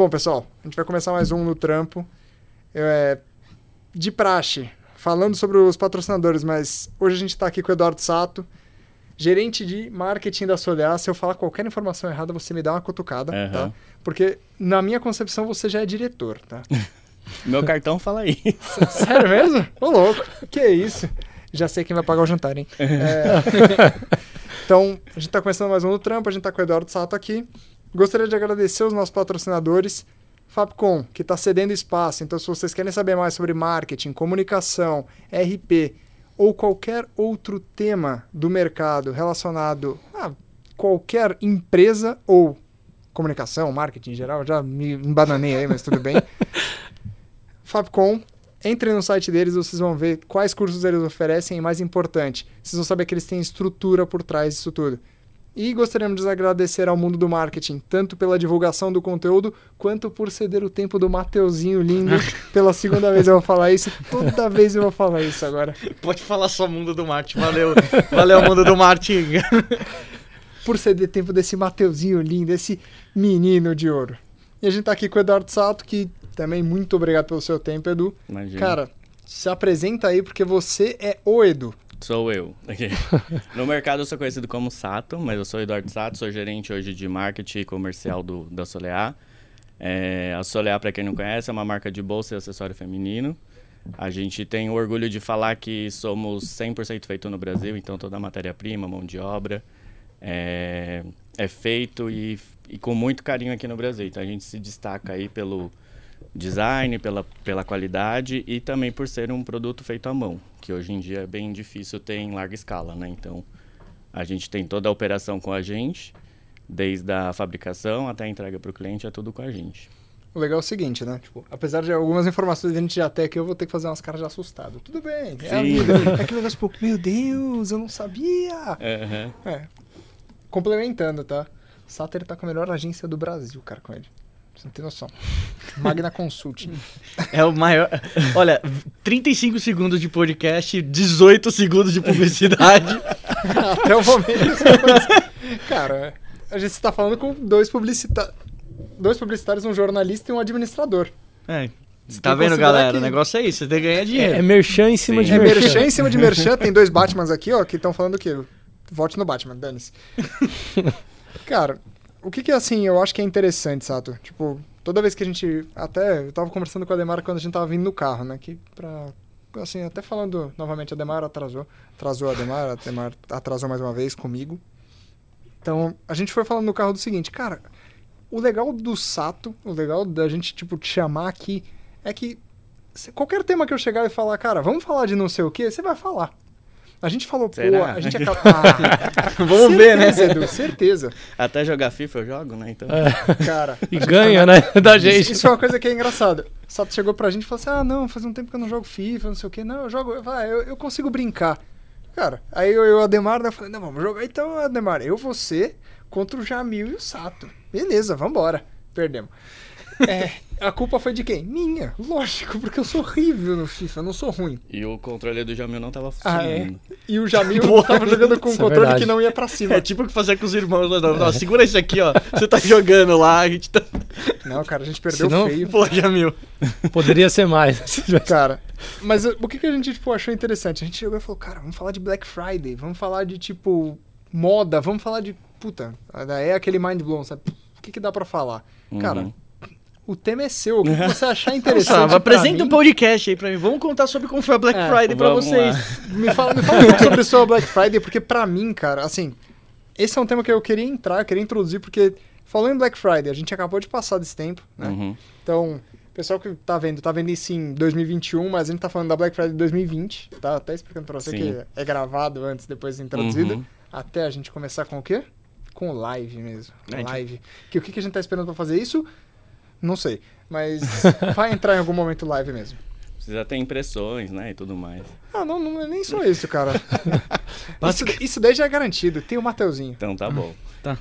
Bom, pessoal, a gente vai começar mais um no trampo. É, de praxe, falando sobre os patrocinadores, mas hoje a gente está aqui com o Eduardo Sato, gerente de marketing da Solear. Se eu falar qualquer informação errada, você me dá uma cutucada, Aham. tá? Porque na minha concepção você já é diretor, tá? Meu cartão fala isso. Sério mesmo? Ô, louco. Que isso? Já sei quem vai pagar o jantar, hein? É. Então, a gente tá começando mais um no trampo, a gente tá com o Eduardo Sato aqui. Gostaria de agradecer os nossos patrocinadores. Fabcom, que está cedendo espaço. Então, se vocês querem saber mais sobre marketing, comunicação, RP ou qualquer outro tema do mercado relacionado a qualquer empresa ou comunicação, marketing em geral, já me embananei aí, mas tudo bem. Fabcom, entrem no site deles, vocês vão ver quais cursos eles oferecem e, mais importante, vocês vão saber que eles têm estrutura por trás disso tudo. E gostaríamos de agradecer ao mundo do marketing, tanto pela divulgação do conteúdo, quanto por ceder o tempo do Mateuzinho lindo. Pela segunda vez eu vou falar isso, toda vez eu vou falar isso agora. Pode falar só mundo do Marte. Valeu. Valeu, mundo do Marte. Por ceder tempo desse Mateuzinho lindo, esse menino de ouro. E a gente tá aqui com o Eduardo Sato, que também muito obrigado pelo seu tempo, Edu. Imagina. Cara, se apresenta aí, porque você é o Edu. Sou eu. Ok. No mercado eu sou conhecido como Sato, mas eu sou Eduardo Sato, sou gerente hoje de marketing comercial do, da Solear. É, a Solear, para quem não conhece, é uma marca de bolsa e acessório feminino. A gente tem o orgulho de falar que somos 100% feito no Brasil, então toda a matéria-prima, mão de obra, é, é feito e, e com muito carinho aqui no Brasil. Então a gente se destaca aí pelo design, pela, pela qualidade e também por ser um produto feito à mão, que hoje em dia é bem difícil ter em larga escala, né? Então, a gente tem toda a operação com a gente, desde a fabricação até a entrega para o cliente, é tudo com a gente. O legal é o seguinte, né? Tipo, apesar de algumas informações a gente já ter aqui, eu vou ter que fazer umas caras de assustado. Tudo bem, é a Sim. vida. É aquele negócio, tipo, meu Deus, eu não sabia. Aham. É. Complementando, tá? Sater tá com a melhor agência do Brasil, cara, com ele. Você não tem noção. Magna Consulting. É o maior. Olha, 35 segundos de podcast, 18 segundos de publicidade. Até o momento. cara, a gente está falando com dois publicitários. Dois publicitários, um jornalista e um administrador. É. Você Tá vendo, galera? que- O negócio é isso, você tem que ganhar É, dinheiro. é merchan em cima Sim. de É merchan. merchan em cima de merchan. Tem dois Batmans aqui, ó, que estão falando o quê? Vote no Batman, dane-se. Cara, o que que, assim, eu acho que é interessante, Sato? Tipo, toda vez que a gente... Até, eu tava conversando com a Demara quando a gente tava vindo no carro, né? Que pra... Assim, até falando novamente, a Demara atrasou. Atrasou a Demara, a Demara atrasou mais uma vez comigo. Então, a gente foi falando no carro do seguinte, cara... O legal do Sato, o legal da gente, tipo, te chamar aqui, é que qualquer tema que eu chegar e falar, cara, vamos falar de não sei o que, você vai falar. A gente falou, pô, Será? a gente acaba. Ah, Vamos ver, né? certeza, Edu, certeza. Até jogar FIFA eu jogo, né? Então, Cara. E ganha, tá- né? Da Isso, gente. isso é uma coisa que é engraçada. O Sato chegou pra gente e falou assim: ah, não, faz um tempo que eu não jogo FIFA, não sei o que. Não, eu jogo. Vai, eu, eu consigo brincar. Cara, aí eu e o Ademar, né, eu falei: não, vamos jogar então, Ademar. Eu, você, contra o Jamil e o Sato. Beleza, vambora. Perdemos. É, a culpa foi de quem? Minha, lógico, porque eu sou horrível no FIFA, eu não sou ruim. e o controle do Jamil não tava Ah, é? funcionando. E o Jamil Porra, tava jogando com um é controle verdade. que não ia pra cima. É tipo o que fazer com os irmãos. Não, não, segura isso aqui, ó. Você tá jogando lá, a gente tá. Não, cara, a gente perdeu Senão- feio. Pô, Jamil. Poderia ser mais. Cara, mas o que, que a gente tipo, achou interessante? A gente chegou e falou, cara, vamos falar de Black Friday, vamos falar de, tipo, moda, vamos falar de, puta, é aquele mind blown, sabe? O que, que dá pra falar? Cara, Uhum. O tema é seu, o que, você achar interessante Nossa, apresenta mim, um podcast aí pra mim. Vamos contar sobre como foi a Black É, Friday pra vocês. lá. me fala, me fala um pouco sobre a sua Black Friday, porque pra mim, cara, assim, esse é um tema que eu queria entrar, queria introduzir, porque falando em Black Friday, a gente acabou de passar desse tempo, né? Uhum. Então, o pessoal que tá vendo, tá vendo isso em 2021, mas a gente tá falando da Black Friday de 2020, tá? Até explicando pra você Sim. que é gravado antes, depois introduzido. Uhum. Até a gente começar com o quê? Com live mesmo. É, live. Que o que, que a gente tá esperando pra fazer isso? Não sei. Mas vai entrar em algum momento live mesmo. Precisa ter impressões, né? E tudo mais. Ah, não, não é nem só isso, cara. isso, isso daí já é garantido. Tem o Mateuzinho. Então tá bom. Tá.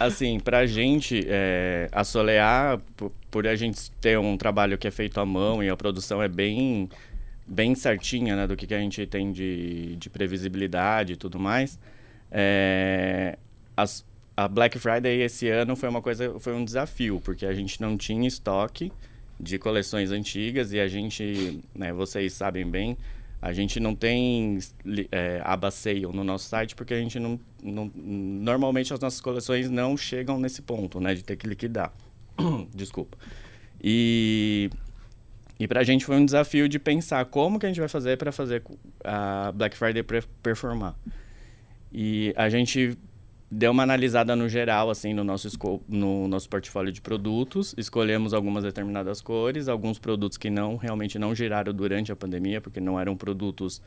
Assim, pra gente, é, a Solear, por, por a gente ter um trabalho que é feito à mão e a produção é bem, bem certinha, né, do que, que a gente tem de, de previsibilidade e tudo mais, é, as- a Black Friday esse ano foi uma coisa, foi um desafio, porque a gente não tinha estoque de coleções antigas e a gente, né, vocês sabem bem, a gente não tem é, aba sale no nosso site porque a gente não, não, Normalmente as nossas coleções não chegam nesse ponto, né? De ter que liquidar. Desculpa. E, e para a gente foi um desafio de pensar como que a gente vai fazer para fazer a Black Friday performar. E a gente deu uma analisada no geral, assim, no nosso, no nosso portfólio de produtos. Escolhemos algumas determinadas cores, alguns produtos que não realmente não giraram durante a pandemia, porque não eram produtos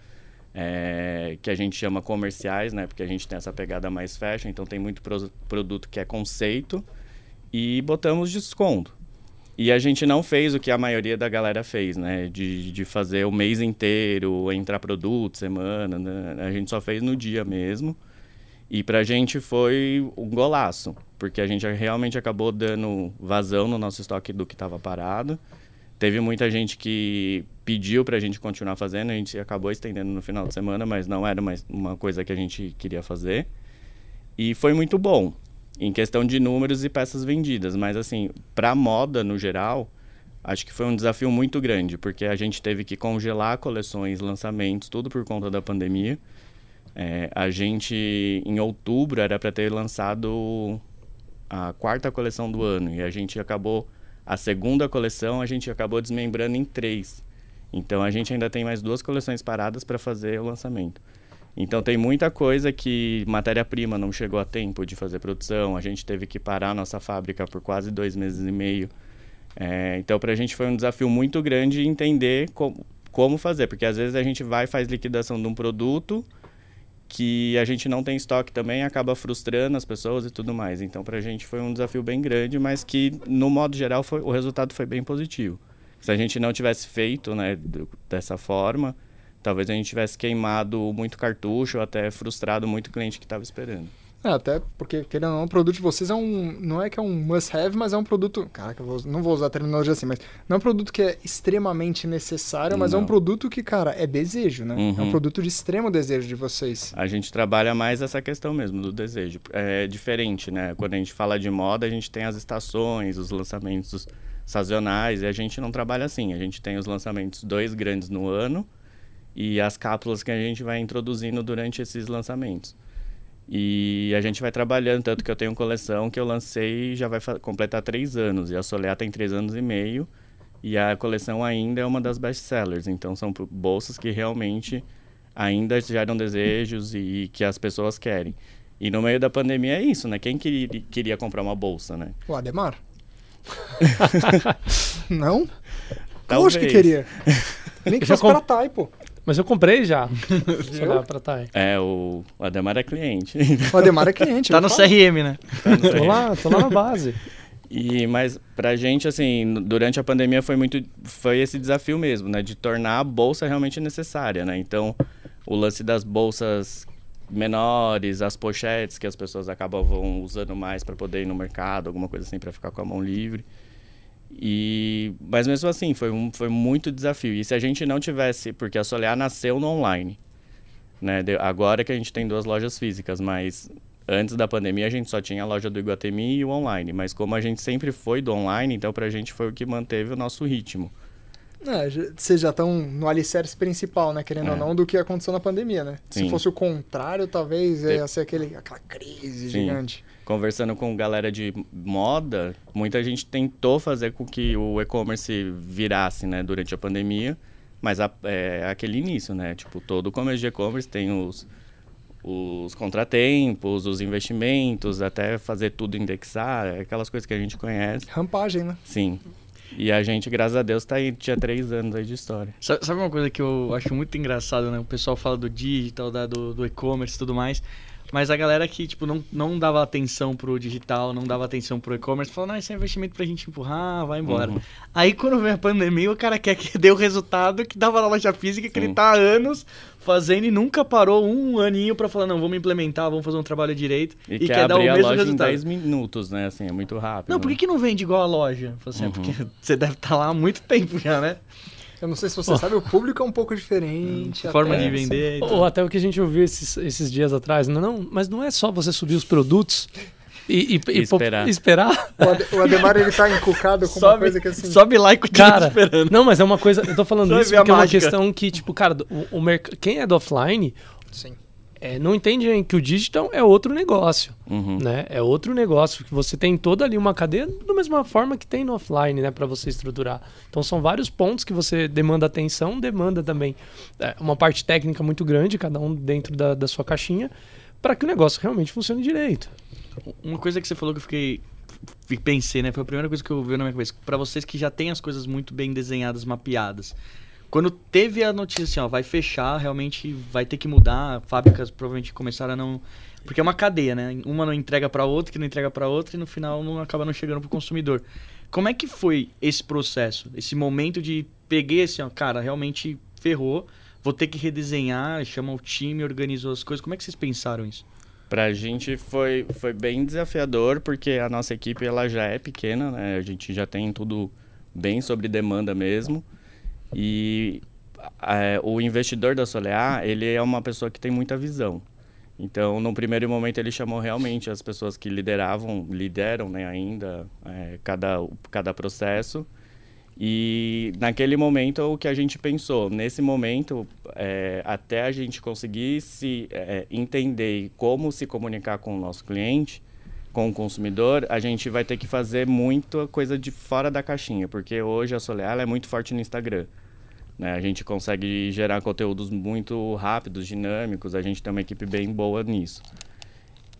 é, que a gente chama comerciais, né? Porque a gente tem essa pegada mais fashion, então tem muito pro, produto que é conceito. E botamos desconto. E a gente não fez o que a maioria da galera fez, né? De, de fazer o mês inteiro, entrar produto, semana, né? A gente só fez no dia mesmo. E pra gente foi um golaço, porque a gente realmente acabou dando vazão no nosso estoque do que estava parado. Teve muita gente que pediu pra gente continuar fazendo, a gente acabou estendendo no final de semana, mas não era mais uma coisa que a gente queria fazer. E foi muito bom em questão de números e peças vendidas, mas assim, pra moda no geral, acho que foi um desafio muito grande, porque a gente teve que congelar coleções, lançamentos, tudo por conta da pandemia. É, a gente, em outubro, era para ter lançado a quarta coleção do ano e a gente acabou. A segunda coleção a gente acabou desmembrando em três. Então a gente ainda tem mais duas coleções paradas para fazer o lançamento. Então tem muita coisa que matéria-prima não chegou a tempo de fazer produção, a gente teve que parar a nossa fábrica por quase dois meses e meio. É, então para a gente foi um desafio muito grande entender como, como fazer, porque às vezes a gente vai faz liquidação de um produto que a gente não tem estoque também acaba frustrando as pessoas e tudo mais. Então, para a gente foi um desafio bem grande, mas que, no modo geral, foi, o resultado foi bem positivo. Se a gente não tivesse feito né, dessa forma, talvez a gente tivesse queimado muito cartucho, até frustrado muito cliente que estava esperando. É, até porque, querendo ou não, o produto de vocês é um. Não é que é um must-have, mas é um produto. Caraca, eu vou, não vou usar a terminologia assim, mas não é um produto que é extremamente necessário, mas não. é um produto que, cara, é desejo, né? Uhum. É um uhum. produto de extremo desejo de vocês. A gente trabalha mais essa questão mesmo do desejo. É diferente, né? Quando a gente fala de moda, a gente tem as estações, os lançamentos sazonais, e a gente não trabalha assim. A gente tem os lançamentos dois grandes no ano e as cápsulas que a gente vai introduzindo durante esses lançamentos. E a gente vai trabalhando, tanto que eu tenho coleção que eu lancei já vai completar três anos. E a Soleá tem três anos e meio. E a coleção ainda é uma das best-sellers. Então são bolsas que realmente ainda geram desejos e que as pessoas querem. E no meio da pandemia é isso, né? Quem queria, queria comprar uma bolsa, né? O Ademar? Não? Talvez. Poxa que queria. Nem que fosse comp... pra Thay, pô. Mas eu comprei já. Sei lá, pra Thay. É, o, o Ademar é cliente. O Ademar é cliente. tá no falo. CRM, né? Tá no CRM. tô, lá, tô lá na base. E, mas pra gente, assim, durante a pandemia foi muito. Foi esse desafio mesmo, né? De tornar a bolsa realmente necessária, né? Então, o lance das bolsas menores, as pochetes que as pessoas acabavam usando mais para poder ir no mercado, alguma coisa assim, para ficar com a mão livre. E, mas mesmo assim, foi, um, foi muito desafio. E se a gente não tivesse, porque a Solear nasceu no online, né? De, agora que a gente tem duas lojas físicas, mas antes da pandemia a gente só tinha a loja do Iguatemi e o online. Mas como a gente sempre foi do online, então pra gente foi o que manteve o nosso ritmo. É, vocês já estão no alicerce principal, né? Querendo é. ou não, do que aconteceu na pandemia, né? Sim. Se fosse o contrário, talvez ia ser aquele, aquela crise Sim. gigante conversando com galera de moda, muita gente tentou fazer com que o e-commerce virasse, né, durante a pandemia, mas a, é aquele início, né? Tipo, todo começo de e-commerce tem os, os contratempos, os investimentos, até fazer tudo indexar, aquelas coisas que a gente conhece. Rampagem, né? Sim. E a gente, graças a Deus, tá aí, tinha três anos aí de história. Sabe, uma coisa que eu acho muito engraçado, né? O pessoal fala do digital, da, do, do e-commerce e tudo mais. Mas a galera que, tipo, não, não dava atenção pro digital, não dava atenção pro e-commerce, falou, não, esse é investimento pra gente empurrar, vai embora. Uhum. Aí quando vem a pandemia, o cara quer que dê o resultado que dava na loja física, que Sim. ele tá há anos fazendo e nunca parou um aninho para falar, não, vamos implementar, vamos fazer um trabalho direito. E, e quer, quer dar o mesmo a loja resultado. em 10 minutos, né? Assim, é muito rápido. Não, por que, né? que não vende igual a loja? Assim, uhum. Porque você deve estar tá lá há muito tempo já, né? Eu não sei se você oh. sabe, o público é um pouco diferente. Hum, forma de vender. Ou até o que a gente ouviu esses, esses dias atrás. Não, não, mas não é só você subir os produtos E, e, e Esperar. pô- esperar? O, Ade- o Ademar, ele tá encucado com uma coisa que assim... sobe lá e continua Cara, esperando. não, mas é uma coisa. Eu tô falando Só isso porque é uma questão que, tipo, cara, o, o merc... quem é do offline Sim. É, não entende hein, que o digital é outro negócio. Uhum. né? É outro negócio que você tem toda ali uma cadeia da mesma forma que tem no offline, né, para você estruturar. Então são vários pontos que você demanda atenção, demanda também é, uma parte técnica muito grande, cada um dentro da, da sua caixinha, para que o negócio realmente funcione direito. Uma coisa que você falou que eu fiquei. Pensei, né? Foi a primeira coisa que eu vi na minha cabeça. Pra vocês que já têm as coisas muito bem desenhadas, mapeadas. Quando teve a notícia assim, ó, vai fechar, realmente vai ter que mudar. Fábricas provavelmente começaram a não. Porque é uma cadeia, né? Uma não entrega pra outra, que não entrega pra outra, e no final não acaba não chegando pro consumidor. Como é que foi esse processo? Esse momento de peguei assim, ó, cara, realmente ferrou, vou ter que redesenhar, chama o time, organizou as coisas. Como é que vocês pensaram isso? Pra gente foi, foi bem desafiador, porque a nossa equipe ela já é pequena, né? A gente já tem tudo bem sobre demanda mesmo. E é, o investidor da Solear, ele é uma pessoa que tem muita visão. Então, no primeiro momento, ele chamou realmente as pessoas que lideravam, lideram né, ainda é, cada, cada processo. E naquele momento, o que a gente pensou? Nesse momento, é, até a gente conseguir se é, entender como se comunicar com o nosso cliente, com o consumidor, a gente vai ter que fazer muita coisa de fora da caixinha, porque hoje a ela é muito forte no Instagram. Né? A gente consegue gerar conteúdos muito rápidos, dinâmicos, a gente tem uma equipe bem boa nisso.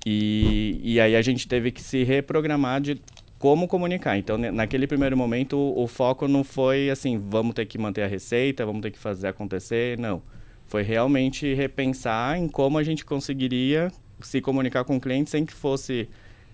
E, e aí a gente teve que se reprogramar de como comunicar. Então, naquele primeiro momento, o, o foco não foi assim, vamos ter que manter a receita, vamos ter que fazer acontecer, não. Foi realmente repensar em como a gente conseguiria se comunicar com o cliente sem que fosse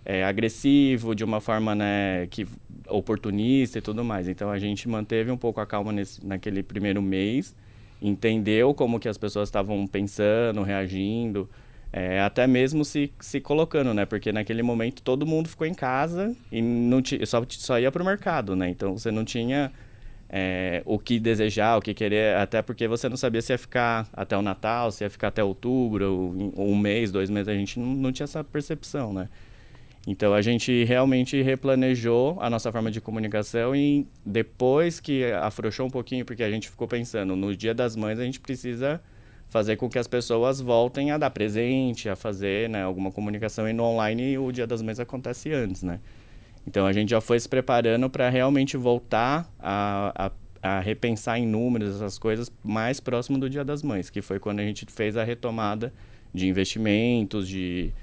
é, agressivo, de uma forma né, que oportunista e tudo mais. Então, a gente manteve um pouco a calma nesse, naquele primeiro mês, entendeu como que as pessoas estavam pensando, reagindo, é, até mesmo se, se colocando, né? Porque naquele momento todo mundo ficou em casa e não ti, só, só ia para o mercado, né? Então você não tinha é, o que desejar, o que querer, até porque você não sabia se ia ficar até o Natal, se ia ficar até outubro, um mês, dois meses, a gente não, não tinha essa percepção, né? Então a gente realmente replanejou a nossa forma de comunicação e depois que afrouxou um pouquinho, porque a gente ficou pensando, no Dia das Mães a gente precisa fazer com que as pessoas voltem a dar presente, a fazer né, alguma comunicação e no online o Dia das Mães acontece antes, né? Então a gente já foi se preparando para realmente voltar a, a, a repensar em números essas coisas mais próximo do Dia das Mães, que foi quando a gente fez a retomada de investimentos, de,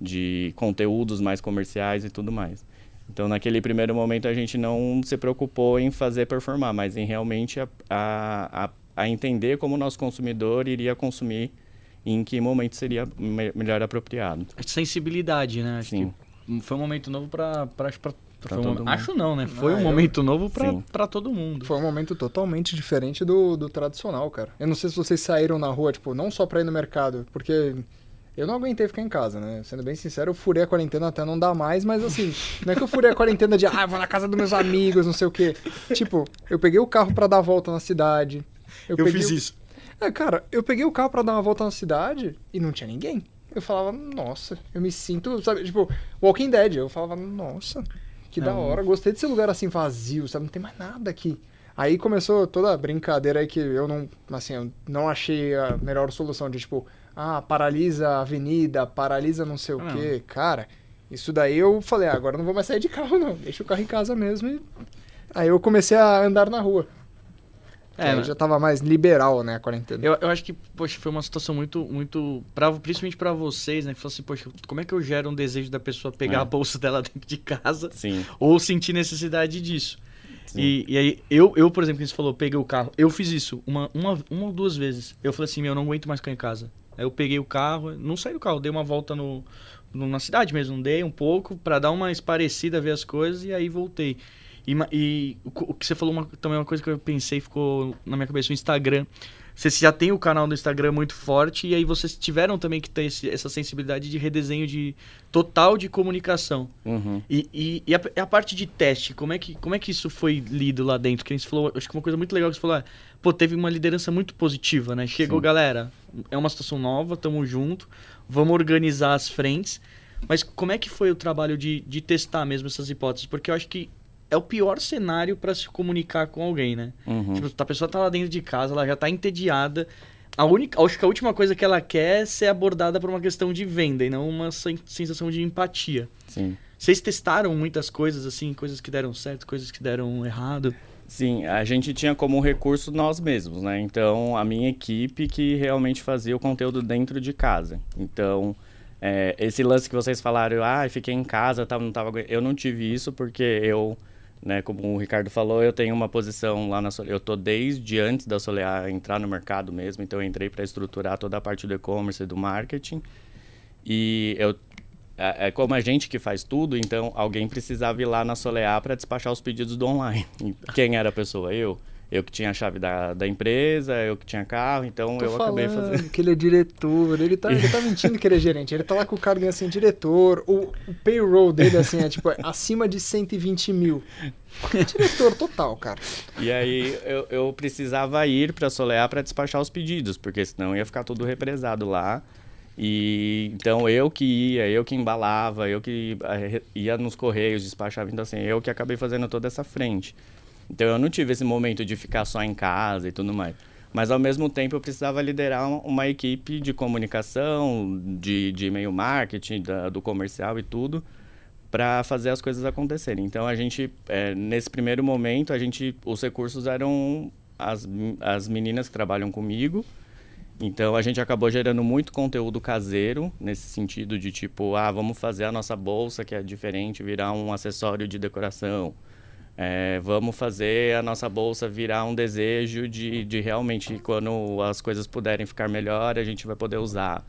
de conteúdos mais comerciais e tudo mais. Então, naquele primeiro momento, a gente não se preocupou em fazer performar, mas em realmente a, a, a, a entender como o nosso consumidor iria consumir e em que momento seria me- melhor apropriado. Sensibilidade, né? Acho Sim. que foi um momento novo foi um todo momento- mundo. Acho não, né? Foi Ah, um eu- momento novo pra, Sim. pra todo mundo. Foi um momento totalmente diferente do, do tradicional, cara. Eu não sei se vocês saíram na rua, tipo, não só pra ir no mercado, porque eu não aguentei ficar em casa, né? Sendo bem sincero, eu furei a quarentena até não dar mais, mas assim, não é que eu furei a quarentena de, ah, vou na casa dos meus amigos, não sei o quê. Tipo, eu peguei o carro pra dar a volta na cidade. Eu, peguei fiz o- isso. É, cara, eu peguei o carro pra dar uma volta na cidade e não tinha ninguém. Eu falava, nossa, eu me sinto, sabe, tipo, Walking Dead. Eu falava, nossa, que da É, hora, gostei desse lugar assim vazio, sabe, não tem mais nada aqui. Aí começou toda a brincadeira aí que eu não, assim, eu não achei a melhor solução de tipo, ah, paralisa a avenida, paralisa não sei o Não. quê. Cara, isso daí eu falei, ah, agora eu não vou mais sair de carro não, deixa o carro em casa mesmo e... Aí eu comecei a andar na rua. É, mas- já tava mais liberal, né, a quarentena. Eu, eu acho que, poxa, foi uma situação muito, muito. Pra, principalmente pra vocês, né? Que falou assim, poxa, como é que eu gero um desejo da pessoa pegar É. a bolsa dela dentro de casa Sim. ou sentir necessidade disso? sim. E, e aí, eu, eu, por exemplo, que você falou, peguei o carro. Eu fiz isso uma, uma, uma ou duas vezes. Eu falei assim, meu, eu não aguento mais ficar em casa. Aí eu peguei o carro, não saí do carro, dei uma volta no, na cidade mesmo, dei um pouco pra dar uma esparecida, ver as coisas e aí voltei. E, e o, o que você falou uma- também é uma coisa que eu pensei, ficou na minha cabeça, o Instagram. Você já tem o canal do Instagram muito forte e aí vocês tiveram também que ter esse- essa sensibilidade de redesenho de total de comunicação. Uhum. E, e, e a, a parte de teste, como é, que, como é que isso foi lido lá dentro? Que a gente falou, acho que uma coisa muito legal que você falou, é, pô, teve uma liderança muito positiva, né? Chegou, Sim. galera, é uma situação nova, tamo junto, vamos organizar as frentes. Mas como é que foi o trabalho de, de testar mesmo essas hipóteses? Porque eu acho que é o pior cenário para se comunicar com alguém, né? Uhum. Tipo, a pessoa tá lá dentro de casa, ela já tá entediada. A única, acho que a última coisa que ela quer é ser abordada por uma questão de venda e não uma sen- sensação de empatia. Sim. Vocês testaram muitas coisas assim, coisas que deram certo, coisas que deram errado? Sim, a gente tinha como recurso nós mesmos, né? Então, a minha equipe que realmente fazia o conteúdo dentro de casa. Então, é, esse lance que vocês falaram, ah, fiquei em casa, tava, não tava... agu-" Eu não tive isso porque eu, né, como o Ricardo falou, eu tenho uma posição lá na Solear. Eu tô desde antes da Solear entrar no mercado mesmo, então eu entrei para estruturar toda a parte do e-commerce e do marketing. E eu é é como a gente que faz tudo, então alguém precisava ir lá na Solear para despachar os pedidos do online. E Quem era a pessoa? Eu. Eu que tinha a chave da, da empresa, eu que tinha carro, então Tô eu acabei fazendo. que ele é diretor, ele tá, ele tá mentindo que ele é gerente. Ele tá lá com o cargo assim, diretor. O, o payroll dele, assim, é tipo, é acima de 120 mil. Diretor total, cara. E aí eu, eu precisava ir para a Solear para despachar os pedidos, porque senão ia ficar tudo represado lá. E então eu que ia, eu que embalava, eu que eh, ia nos correios, despachava, então assim, eu que acabei fazendo toda essa frente. Então eu não tive esse momento de ficar só em casa e tudo mais. Mas ao mesmo tempo eu precisava liderar uma, equipe de comunicação, de, de e-mail marketing, da- do comercial e tudo, para fazer as coisas acontecerem. Então a gente, eh, nesse primeiro momento, a gente, os recursos eram as, as meninas que trabalham comigo. Então a gente acabou gerando muito conteúdo caseiro nesse sentido de tipo, ah, vamos fazer a nossa bolsa que é diferente virar um acessório de decoração. É, vamos fazer a nossa bolsa virar um desejo de, de realmente quando as coisas puderem ficar melhor a gente vai poder usar.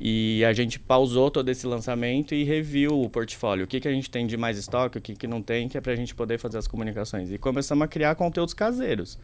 E a gente pausou todo esse lançamento e reviu o portfólio. O que, que a gente tem de mais estoque, o que, que não tem, que é para a gente poder fazer as comunicações. E começamos a criar conteúdos caseiros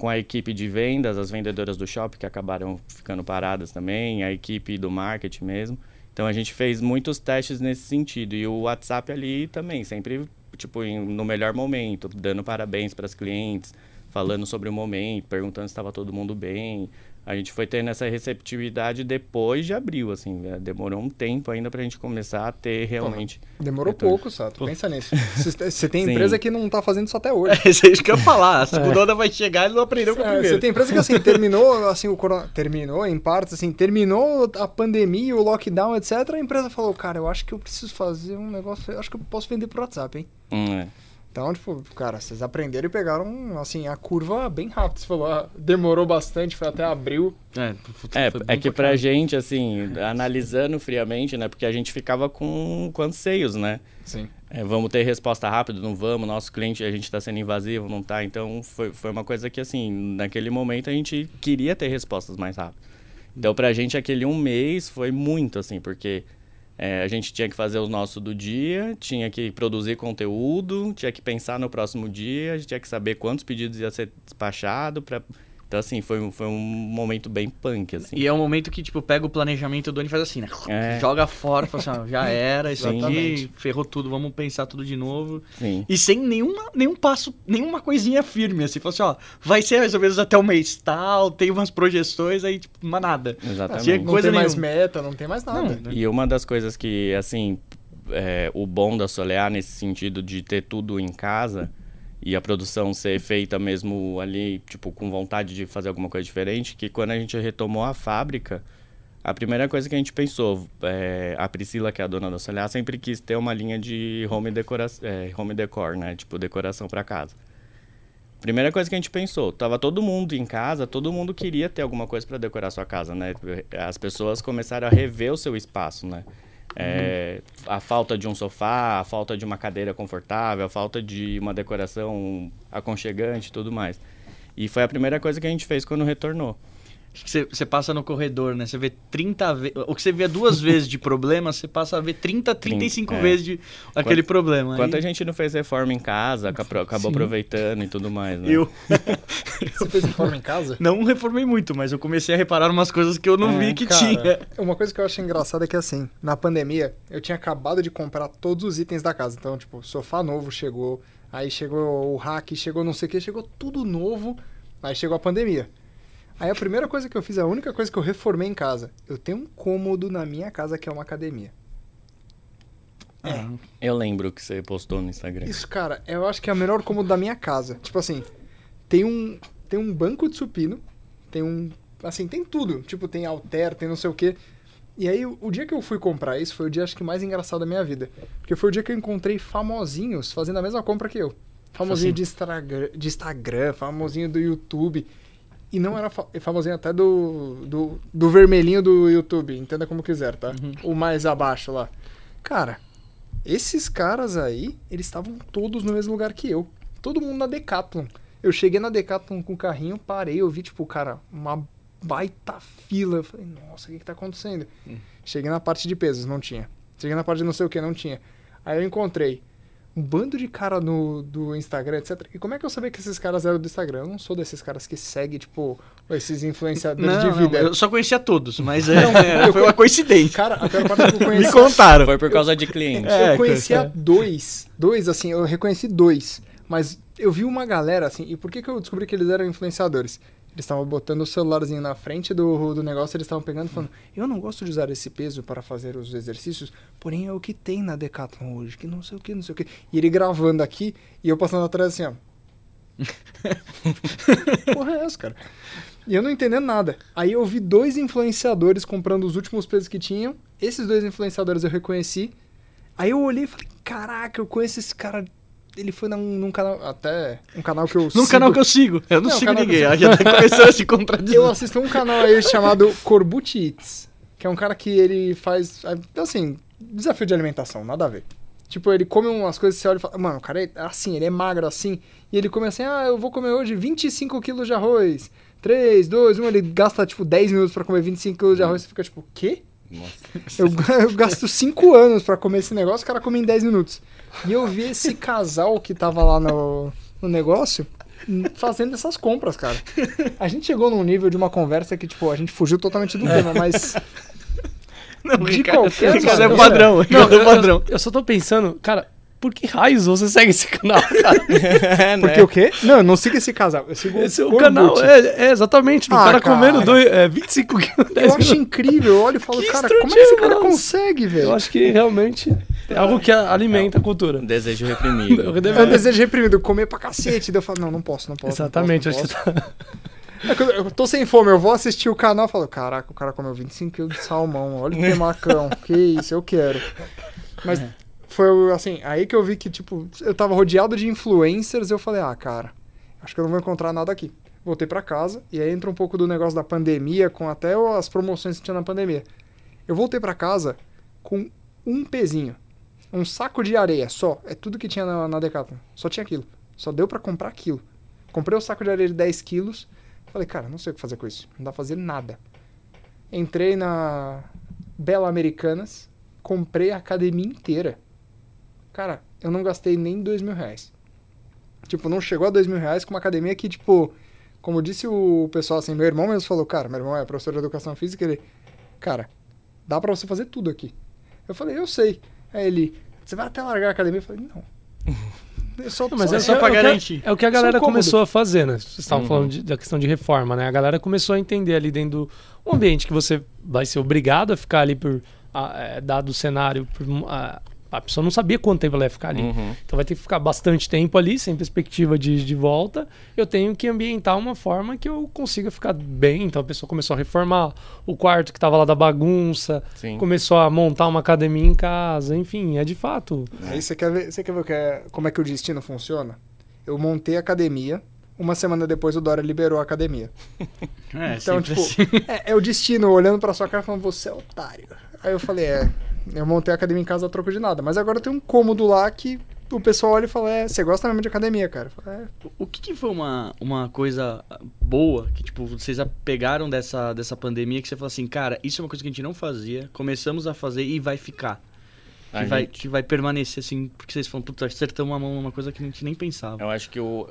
com a equipe de vendas, as vendedoras do shopping que acabaram ficando paradas também, a equipe do marketing mesmo. Então a gente fez muitos testes nesse sentido e o WhatsApp ali também, sempre tipo em- no melhor momento, dando parabéns para as clientes, falando sobre o momento, perguntando se estava todo mundo bem. A gente foi tendo essa receptividade depois de abril, assim, né? demorou um tempo ainda para a gente começar a ter realmente. Demorou Retorno. pouco, Sato. Pensa nisso. Você você tem Sim. empresa que não tá fazendo isso até hoje. É isso que eu ia falar. A segunda onda vai chegar e ele não aprendeu com a É, primeira. Você tem empresa que assim, terminou, assim, o corona... Terminou, em partes, assim, terminou a pandemia, o lockdown, etc. A empresa falou, cara, eu acho que eu preciso fazer um negócio, eu acho que eu posso vender por WhatsApp, hein? Hum, é. Então, tipo, cara, vocês aprenderam e pegaram, assim, a curva bem rápido. Você falou, ah, demorou bastante, foi até abril. É, É, é que pra gente, assim, analisando friamente, né? Porque a gente ficava com, com anseios, né? Sim. É, vamos ter resposta rápida, não vamos, nosso cliente, a gente está sendo invasivo, não tá. Então, foi, foi uma coisa que, assim, naquele momento a gente queria ter respostas mais rápidas. Então, pra gente, aquele um mês foi muito, assim, porque é, a gente tinha que fazer o nosso do dia, tinha que produzir conteúdo, tinha que pensar no próximo dia, a gente tinha que saber quantos pedidos ia ser despachado para... Então, assim, foi, um- foi um momento bem punk, assim. E é um momento que, tipo, pega o planejamento do ano e faz assim, né? É. Joga fora, fala assim, ó, já era, isso aqui, Exatamente. ferrou tudo, vamos pensar tudo de novo. Sim. E sem nenhuma, nenhum passo, nenhuma coisinha firme, assim, fala assim, ó, vai ser mais ou menos até o mês tal, tem umas projeções, aí, tipo, mas nada. Exatamente. Tinha Não Coisa tem mais nenhuma. meta, não tem mais nada. Não, E uma das coisas que, assim, é, o bom da Solear nesse sentido de ter tudo em casa e a produção ser feita mesmo ali, tipo, com vontade de fazer alguma coisa diferente, que quando a gente retomou a fábrica, a primeira coisa que a gente pensou, é, a Priscila, que é a dona da Solear, sempre quis ter uma linha de home, decora é, home decor, né? Tipo, decoração para casa. Primeira coisa que a gente pensou, tava todo mundo em casa, todo mundo queria ter alguma coisa para decorar sua casa, né? As pessoas começaram a rever o seu espaço, né? É, A falta de um sofá, a falta de uma cadeira confortável, a falta de uma decoração aconchegante e tudo mais. E foi a primeira coisa que a gente fez quando retornou. Acho que você, você passa no corredor, né? Você vê 30 vezes. O que você vê duas vezes de problema, você passa a ver 30, 35 é. vezes de aquele problema. Quanta Aí- gente não fez reforma em casa, acabou, acabou Sim. aproveitando e tudo mais, né? Eu Você fez reforma em casa? não reformei muito, mas eu comecei a reparar umas coisas que eu não É, vi que Cara, tinha. Uma coisa que eu acho engraçada é que assim, na pandemia, eu tinha acabado de comprar todos os itens da casa. Então, tipo, sofá novo chegou, aí chegou o rack, chegou não sei o que, chegou tudo novo, aí chegou a pandemia. Aí a primeira coisa que eu fiz, a única coisa que eu reformei em casa, eu tenho um cômodo na minha casa que é uma academia. Ah, Eu lembro que você postou no Instagram. Isso, cara, eu acho que é o melhor cômodo da minha casa. Tipo assim, tem um, tem um banco de supino, tem um. Assim, tem tudo. Tipo, tem alter, tem não sei o quê. E aí, o, o dia que eu fui comprar isso foi o dia, acho que, mais engraçado da minha vida. Porque foi o dia que eu encontrei famosinhos fazendo a mesma compra que eu. Famosinho Assim? de, Instagram, de Instagram, famosinho do YouTube. E não era fa famosinho até do, do, do vermelhinho do YouTube, entenda como quiser, tá? O mais abaixo lá. Cara, esses caras aí, eles estavam todos no mesmo lugar que eu. Todo mundo na Decathlon. Eu cheguei na Decathlon com o carrinho, parei, eu vi, tipo, cara, uma baita fila. Eu falei, nossa, o que que tá acontecendo? Cheguei na parte de pesos, não tinha. Cheguei na parte de não sei o que, não tinha. Aí eu encontrei um bando de cara no, do Instagram, etc. E como é que eu sabia que esses caras eram do Instagram? Eu não sou desses caras que seguem, tipo, esses influenciadores Não, de não, vida. eu só conhecia todos, mas é, é, foi uma coincidência. Cara, a pior parte é que eu Me conheci contaram. Foi por causa de cliente. É, eu conhecia dois. Dois, assim, eu reconheci dois. Mas eu vi uma galera, assim, e por que, que eu descobri que eles eram influenciadores? Eles estavam botando o celularzinho na frente do, do negócio, eles estavam pegando e falando: Eu não gosto de usar esse peso para fazer os exercícios, porém é o que tem na Decathlon hoje, que não sei o que, não sei o que. E ele gravando aqui e eu passando atrás assim, ó. Porra, é essa, cara? E eu não entendendo nada. Aí eu vi dois influenciadores comprando os últimos pesos que tinham. Esses dois influenciadores eu reconheci. Aí eu olhei e falei, caraca, eu conheço esse cara. Ele foi num, num canal. Até um canal que eu Num sigo. canal que eu sigo. Eu não, Não, sigo ninguém. eu Já tá começando a se contradizer. Eu assisto um canal aí chamado Corbucci Eats, que é um cara que ele faz, assim, desafio de alimentação, nada a ver. Tipo, ele come umas coisas e você olha e fala, mano, o cara é assim, ele é magro assim, e ele come assim, ah, eu vou comer hoje 25 quilos de arroz, 3, 2, 1, ele gasta, tipo, 10 minutos pra comer 25 quilos de arroz, você fica tipo, quê? Nossa. Eu, eu gasto 5 anos pra comer esse negócio, o cara come em 10 minutos. E eu vi esse casal que tava lá no, no negócio fazendo essas compras, cara. A gente chegou num nível de uma conversa que, tipo, a gente fugiu totalmente do tema, mas. Não, de Ricardo, qualquer Ricardo é padrão. Não, é padrão. eu- eu só tô pensando, cara, por que raios você segue esse canal, cara? É, né? Porque o quê? Não, eu não sigo esse casal. Eu sigo Esse é o Corbucci. canal, é, é exatamente, do Ah, cara cara. comendo dois, é, 25 quilos, 10 Eu acho incrível, eu olho e falo, Que cara, como é que esse cara instrutivo, consegue, velho? Eu acho que realmente é algo que alimenta a cultura. Um desejo reprimido. Eu É um desejo reprimido, comer pra cacete. Daí eu falo, não, não posso, não posso. não Exatamente, posso, não acho que tá. posso. É que eu, eu tô sem fome, eu vou assistir o canal e falo, caraca, o cara comeu 25 kg de salmão, olha o temacão, que isso, eu quero. Mas foi assim, aí que eu vi que, tipo, eu tava rodeado de influencers, eu falei, ah, cara, acho que eu não vou encontrar nada aqui. Voltei pra casa, e aí entra um pouco do negócio da pandemia, com até as promoções que tinha na pandemia. Eu voltei pra casa com um pezinho, um saco de areia só, é tudo que tinha na, na Decathlon, só tinha aquilo. Só deu pra comprar aquilo. Comprei o saco de areia de 10 quilos, falei, cara, não sei o que fazer com isso, não dá pra fazer nada. Entrei na Bela Americanas, comprei a academia inteira. Cara, eu não gastei nem dois mil reais. Tipo, não chegou a dois mil reais com uma academia que, tipo, como disse o pessoal assim, meu irmão mesmo falou, cara, meu irmão é professor de educação física, ele, cara, dá pra você fazer tudo aqui. Eu falei, eu sei. Aí ele, você vai até largar a academia? Eu falei, não. Eu só, Não, mas só- é, só é, pra é o que a- garantir. É o que a galera um começou a fazer, né? Vocês estavam Uhum. falando de- da questão de reforma, né? A galera começou a entender ali dentro do um ambiente que você vai ser obrigado a ficar ali por ah, é, dado o cenário, por, ah, a pessoa não sabia quanto tempo ela ia ficar ali. Uhum. Então vai ter que ficar bastante tempo ali, sem perspectiva de, de volta. Eu tenho que ambientar uma forma que eu consiga ficar bem. Então a pessoa começou a reformar o quarto que estava lá da bagunça, Sim. começou a montar uma academia em casa, enfim, é de fato. Aí você quer ver, você quer ver o que é- como é que o destino funciona? Eu montei a academia, uma semana depois o Dória liberou a academia. É, então, tipo, assim. é, é o destino olhando pra sua cara e falando, você é otário. Aí eu falei, é, eu montei a academia em casa a troco de nada. Mas agora tem um cômodo lá que o pessoal olha e fala, é, você gosta mesmo de academia, cara? Eu falo, é, O que, que foi uma, uma coisa boa que, tipo, vocês pegaram dessa, dessa pandemia que você falou assim, cara, isso é uma coisa que a gente não fazia, começamos a fazer e vai ficar. A Que vai, gente- que vai permanecer, assim, porque vocês falam, puta, acertamos a mão numa coisa que a gente nem pensava. Eu acho que o,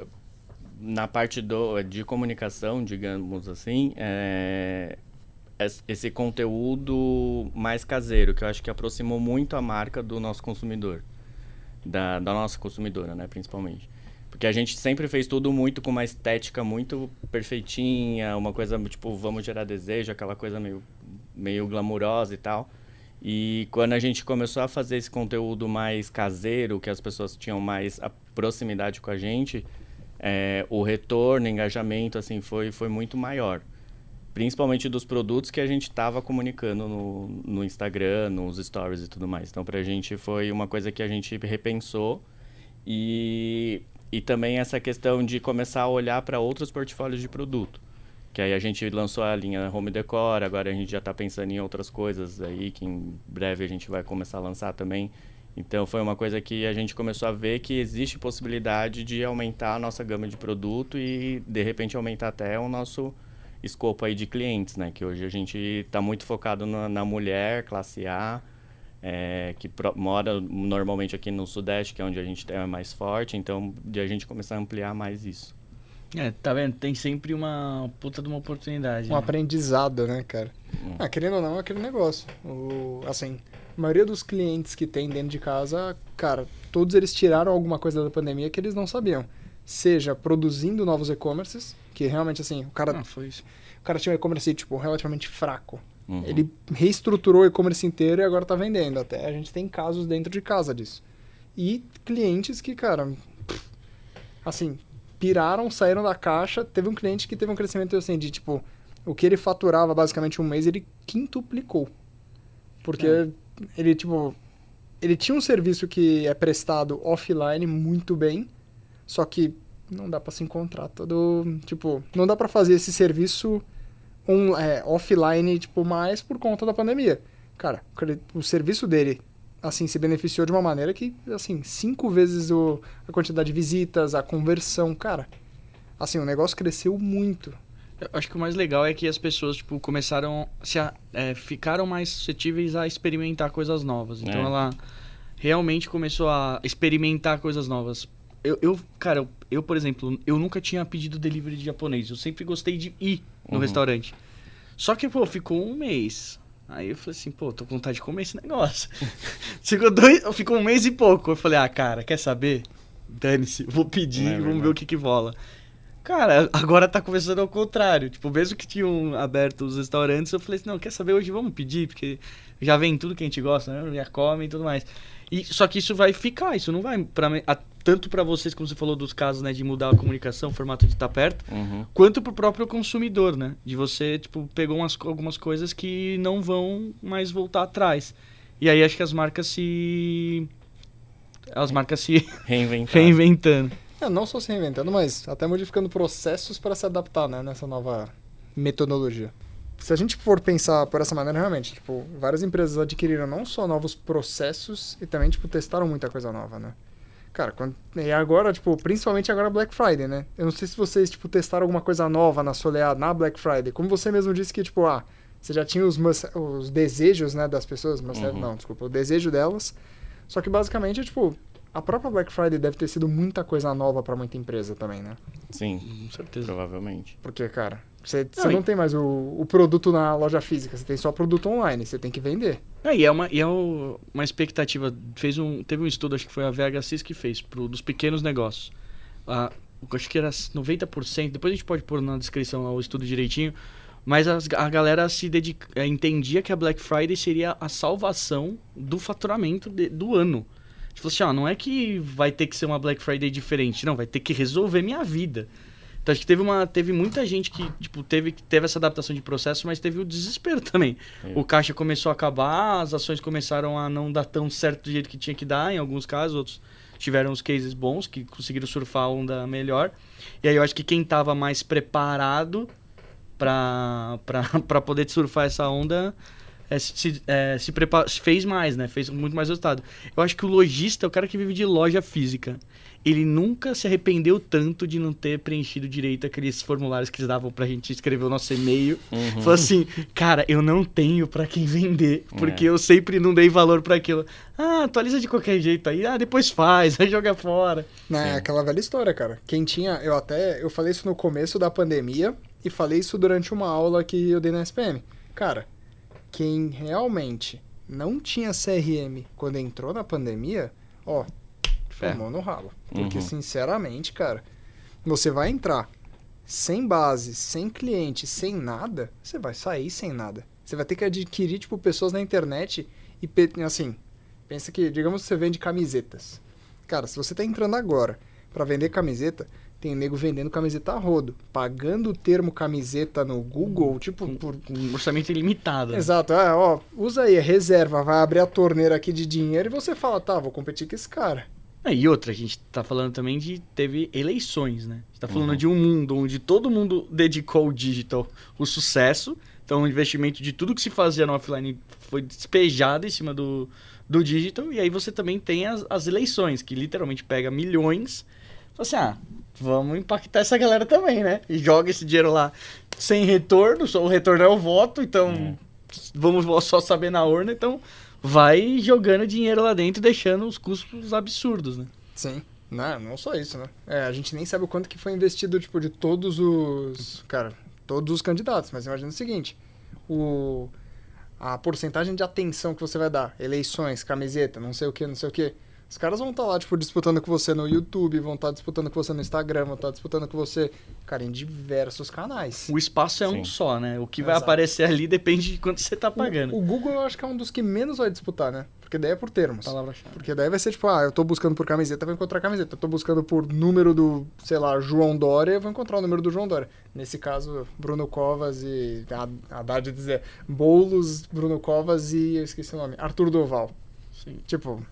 na parte do, de comunicação, digamos assim, é, esse conteúdo mais caseiro, que eu acho que aproximou muito a marca do nosso consumidor. Da, da nossa consumidora, né, principalmente. Porque a gente sempre fez tudo muito com uma estética muito perfeitinha, uma coisa tipo, vamos gerar desejo, aquela coisa meio, meio glamurosa e tal. E quando a gente começou a fazer esse conteúdo mais caseiro, que as pessoas tinham mais a proximidade com a gente, é, o retorno, engajamento, assim, foi, foi muito maior. Principalmente dos produtos que a gente estava comunicando no, no Instagram, nos stories e tudo mais. Então, para a gente foi uma coisa que a gente repensou e, e também essa questão de começar a olhar para outros portfólios de produto. Que aí a gente lançou a linha Home Decor, agora a gente já está pensando em outras coisas aí, que em breve a gente vai começar a lançar também. Então foi uma coisa que a gente começou a ver que existe possibilidade de aumentar a nossa gama de produto e de repente aumentar até o nosso escopo aí de clientes, né? Que hoje a gente está muito focado na, na, mulher, classe A, é, que pro, mora normalmente aqui no Sudeste, que é onde a gente é mais forte. Então, de a gente começar a ampliar mais isso. É, tá vendo? Tem sempre uma puta de uma oportunidade. Um né? aprendizado, né, cara? Hum. Ah, querendo ou não, é aquele negócio. O, assim, a maioria dos clientes que tem dentro de casa, cara, todos eles tiraram alguma coisa da pandemia que eles não sabiam. Seja produzindo novos e-commerces, que realmente, assim, o cara... Ah, foi isso. O cara tinha um e-commerce, tipo, relativamente fraco. Uhum. Ele reestruturou o e-commerce inteiro e agora tá vendendo. Até a gente tem casos dentro de casa disso. E clientes que, cara, assim, piraram, saíram da caixa. Teve um cliente que teve um crescimento assim de tipo, o que ele faturava basicamente um mês, ele quintuplicou. Porque é. ele, tipo, ele tinha um serviço que é prestado offline muito bem, só que não dá para se encontrar todo, tipo, não dá para fazer esse serviço um, é, offline, tipo, mais por conta da pandemia. Cara, o serviço dele assim, se beneficiou de uma maneira que, assim, cinco vezes o, a quantidade de visitas, a conversão, cara. Assim, o negócio cresceu muito. Eu acho que o mais legal é que as pessoas, tipo, começaram, se a, é, ficaram mais suscetíveis a experimentar coisas novas. Então, é. ela realmente começou a experimentar coisas novas. Eu, eu cara, eu, eu, por exemplo, eu nunca tinha pedido delivery de japonês. Eu sempre gostei de ir no uhum. restaurante. Só que, pô, ficou um mês. Aí eu falei assim, pô, tô com vontade de comer esse negócio. ficou, dois, ficou um mês e pouco. Eu falei, ah, cara, quer saber? Dane-se, vou pedir, é vamos ver o que que vola. Cara, agora tá começando ao contrário. Tipo, mesmo que tinham aberto os restaurantes, eu falei assim, não, quer saber, hoje vamos pedir, porque já vem tudo que a gente gosta, né? Já come e tudo mais. E, só que isso vai ficar, isso não vai pra, a, tanto para vocês, como você falou dos casos, né, de mudar a comunicação, o formato de estar perto, uhum. quanto pro próprio consumidor, né? De você, tipo, pegou umas, algumas coisas que não vão mais voltar atrás. E aí acho que as marcas se as marcas se reinventando. É, não só se reinventando, mas até modificando processos para se adaptar, né, nessa nova metodologia se a gente for pensar por essa maneira, realmente, tipo, várias empresas adquiriram não só novos processos e também, tipo, testaram muita coisa nova, né? Cara, quando, e agora, tipo, principalmente agora Black Friday, né? Eu não sei se vocês, tipo, testaram alguma coisa nova na Solear, na Black Friday. Como você mesmo disse que, tipo, ah, você já tinha os, os desejos, né, das pessoas, mas uhum. não, desculpa, o desejo delas. Só que basicamente, tipo, a própria Black Friday deve ter sido muita coisa nova para muita empresa também, né? Sim, com certeza. Provavelmente. Porque, cara, você, não, você não tem mais o, o produto na loja física, você tem só produto online, você tem que vender. É, e é uma, e é uma expectativa. Fez um, teve um estudo, acho que foi a VHSIS que fez, pro, dos pequenos negócios. Ah, acho que era 90%, depois a gente pode pôr na descrição o estudo direitinho. Mas a, a galera se dedica, é, entendia que a Black Friday seria a salvação do faturamento de, do ano. Tipo assim, ó, não é que vai ter que ser uma Black Friday diferente, não, vai ter que resolver minha vida. Então acho que teve uma teve muita gente que tipo teve teve essa adaptação de processo, mas teve o desespero também. É. O caixa começou a acabar, as ações começaram a não dar tão certo do jeito que tinha que dar em alguns casos, outros tiveram os cases bons que conseguiram surfar a onda melhor. E aí eu acho que quem estava mais preparado para poder surfar essa onda é, se, é, se, prepara, fez mais, né? Fez muito mais resultado. Eu acho que o lojista é o cara que vive de loja física ele nunca se arrependeu tanto de não ter preenchido direito aqueles formulários que eles davam pra gente escrever o nosso e-mail. Uhum. Falou assim, cara, eu não tenho para quem vender, porque é. eu sempre não dei valor para aquilo. Ah, atualiza de qualquer jeito aí, ah, depois faz, aí joga fora. Não, é aquela velha história, cara. Quem tinha, eu até, eu falei isso no começo da pandemia e falei isso durante uma aula que eu dei na SPM. Cara, quem realmente não tinha CRM quando entrou na pandemia, ó, Tomou no ralo. Porque, uhum. sinceramente, cara, você vai entrar sem base, sem cliente, sem nada, você vai sair sem nada. Você vai ter que adquirir, tipo, pessoas na internet E assim, pensa que, digamos que você vende camisetas. Cara, se você tá entrando agora pra vender camiseta, tem nego vendendo camiseta a rodo, pagando o termo camiseta no Google, tipo, por um orçamento ilimitado. né? Exato, ah, ó, usa aí, é reserva, vai abrir a torneira aqui de dinheiro e você fala, tá, vou competir com esse cara. É, e outra, a gente tá falando também de. Teve eleições, né? A gente tá falando Uhum. de um mundo onde todo mundo dedicou o digital o sucesso. Então, o investimento de tudo que se fazia no offline foi despejado em cima do, do digital. E aí você também tem as, as eleições, que literalmente pega milhões. Fala assim, ah, vamos impactar essa galera também, né? E joga esse dinheiro lá sem retorno, só o retorno é o voto, então É. vamos só saber na urna, então vai jogando dinheiro lá dentro deixando os custos absurdos, né? Sim. Não, não só isso, né? É, a gente nem sabe o quanto que foi investido, tipo, de todos os. Cara, todos os candidatos. Mas imagina o seguinte: o, a porcentagem de atenção que você vai dar, eleições, camiseta, não sei o que, não sei o que. Os caras vão estar lá, tipo, disputando com você no YouTube, vão estar disputando com você no Instagram, vão estar disputando com você, cara, em diversos canais. O espaço é um Sim. só, né? O que vai Exato. aparecer ali depende de quanto você tá pagando. O, o Google eu acho que é um dos que menos vai disputar, né? Porque daí é por termos. Palavra-chave. Porque daí vai ser tipo, ah, eu tô buscando por camiseta, vou encontrar camiseta. Eu tô buscando por número do, sei lá, João Dória, eu vou encontrar o número do João Dória. Nesse caso, Bruno Covas e. A Haddad dizer Boulos, Bruno Covas e. Eu esqueci o nome. Arthur Doval. Sim. Tipo,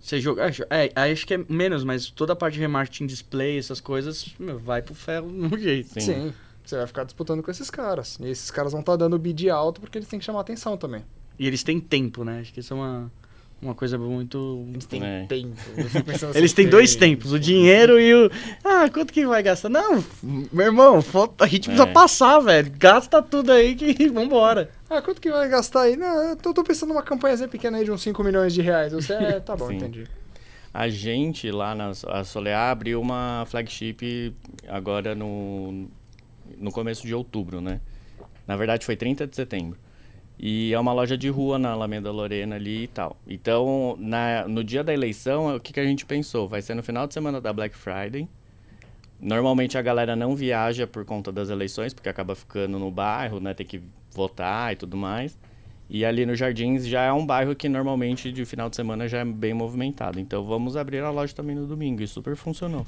Você joga. acho- É, acho que é menos, mas toda a parte de remarketing, display, essas coisas, meu, vai pro ferro no jeito. Sim. sim. Você vai ficar disputando com esses caras. E esses caras vão estar dando bid alto porque eles têm que chamar atenção também. E eles têm tempo, né? Acho que isso é uma, uma coisa muito. Eles têm É. tempo. Pensando Eles assim, têm dois tem- tempos, o dinheiro e o. Ah, quanto que vai gastar? Não, meu irmão, falta- a gente precisa É. passar, velho. Gasta tudo aí que vambora. Ah, quanto que vai gastar aí? Não, eu tô, tô pensando numa campanhazinha pequena aí de uns 5 milhões de reais. Você, é, tá bom, Sim. entendi. A gente lá na a Solear abriu uma flagship agora no, no começo de outubro, né? Na verdade foi 30 de setembro. E é uma loja de rua na Alameda Lorena ali e tal. Então, na, no dia da eleição, o que, que a gente pensou? Vai ser no final de semana da Black Friday. Normalmente a galera não viaja por conta das eleições, porque acaba ficando no bairro, né? Tem que votar e tudo mais. E ali no Jardins já é um bairro que normalmente de final de semana já é bem movimentado. Então vamos abrir a loja também no domingo. E super funcionou.